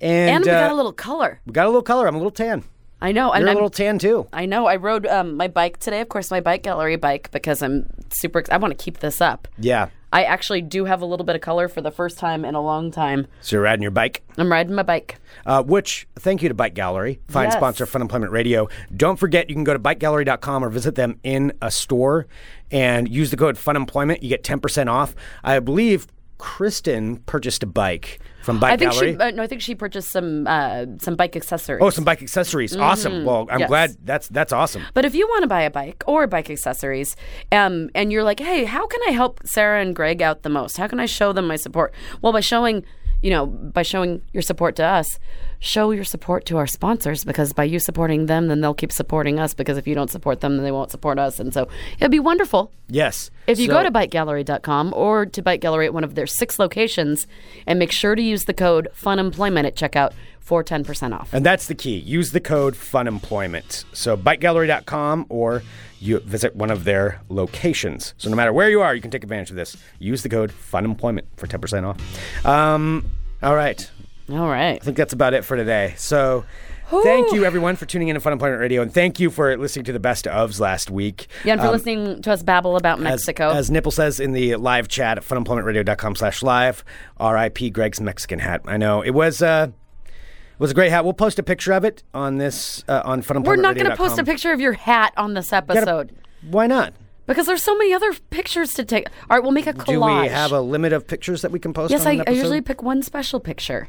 And, And we got uh, a little color. we got a little color. I'm a little tan. I know. And You're a I'm, little tan too. I know. I rode um, my bike today. Of course, my bike gallery bike because I'm super. Ex- I want to keep this up. Yeah. I actually do have a little bit of color for the first time in a long time. So you're riding your bike. I'm riding my bike. Uh, which, thank you to Bike Gallery, fine Yes. sponsor of Funemployment Radio. Don't forget, you can go to bikegallery.com or visit them in a store and use the code FUNEMPLOYMENT. You get 10% off. I believe Kristen purchased a bike from Bike I think Gallery. she. Uh, no, I think she purchased some uh, some bike accessories. oh, some bike accessories. Awesome. Well, I'm Mm-hmm. Yes. glad that's that's awesome. But if you want to buy a bike or bike accessories, um, and you're like, hey, how can I help Sarah and Greg out the most? How can I show them my support? Well, by showing, you know, by showing your support to us, show your support to our sponsors because by you supporting them, then they'll keep supporting us because if you don't support them, then they won't support us. And so it'd be wonderful Yes. if you So- go to bikegallery.com or to Bike Gallery at one of their six locations and make sure to use the code FUNEMPLOYMENT at checkout for 10% off. And that's the key. Use the code FUNEMPLOYMENT. So bikegallery.com or you visit one of their locations. So no matter where you are, you can take advantage of this. Use the code FUNEMPLOYMENT for 10% off. Um, all right. All right. I think that's about it for today. So thank you everyone for tuning in to Funemployment Radio and thank you for listening to the best ofs last week. Yeah, and for Um, listening to us babble about Mexico. as Nibler says in the live chat at funemploymentradio.com slash live, RIP Greg's Mexican hat. I know. It was uh it was a great hat. We'll post a picture of it on this uh, on funemploymentradio.com. We're not going to post a picture of your hat on this episode Why not? because there's so many other pictures to take. All right, we'll make a collage. Do we have a limit of pictures that we can post Yes, I, I usually pick one special picture.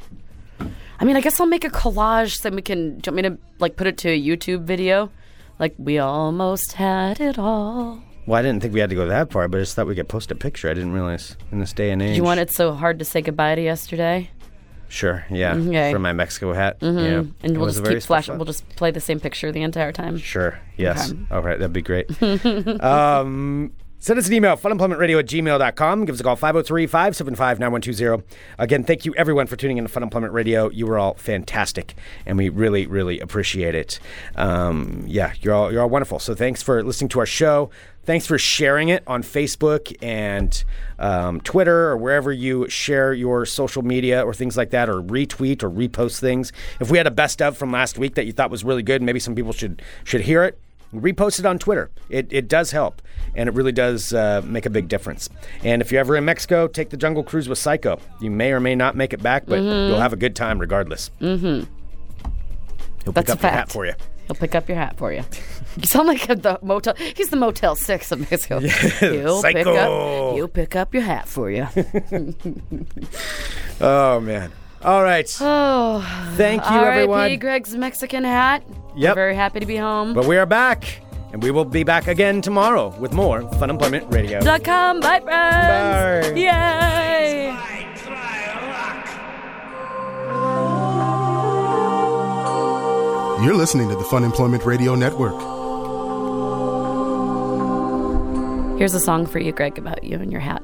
I mean, I guess I'll make a collage so we can. Do you want me to like put it to a YouTube video? Like we almost had it all. Well, I didn't think we had to go that far, but I just thought we could post a picture. I didn't realize in this day and age. You want it so hard to say goodbye to yesterday, Sure, yeah. Okay. For my Mexico hat. Yeah. and we'll just keep flashing. We'll just play the same picture the entire time. Sure. Yes. All right. That'd be great. [laughs] um, send us an email, funemploymentradio at gmail.com. Give us a call, 503 575 9120. Again, thank you everyone for tuning in to Funemployment Radio. You were all fantastic, and we really, really appreciate it. Um, yeah, you're all, you're all wonderful. So thanks for listening to our show. Thanks for sharing it on Facebook and um, Twitter or wherever you share your social media or things like that, or retweet or repost things. If we had a best of from last week that you thought was really good, maybe some people should should hear it. Repost it on Twitter. It, it does help, and it really does uh, make a big difference. And if you're ever in Mexico, take the Jungle Cruise with Psycho. You may or may not make it back, but you'll have a good time regardless. Mm-hmm. He'll That's pick a up your hat for you. He'll pick up your hat for you. You [laughs] sound like the motel. He's the Motel Six of Mexico. Yeah, he'll Psycho. Pick up, he'll pick up your hat for you. [laughs] [laughs] Oh man! All right. [sighs] Oh, Thank you, R.I.P. everyone. Greg's Mexican hat. Yep. I'm very happy to be home. But we are back, and we will be back again tomorrow with more Funemployment Radio. Dot com. Bye, friends. Bye. Yay. You're listening to the Funemployment Radio Network. Here's a song for you, Greg, about you and your hat.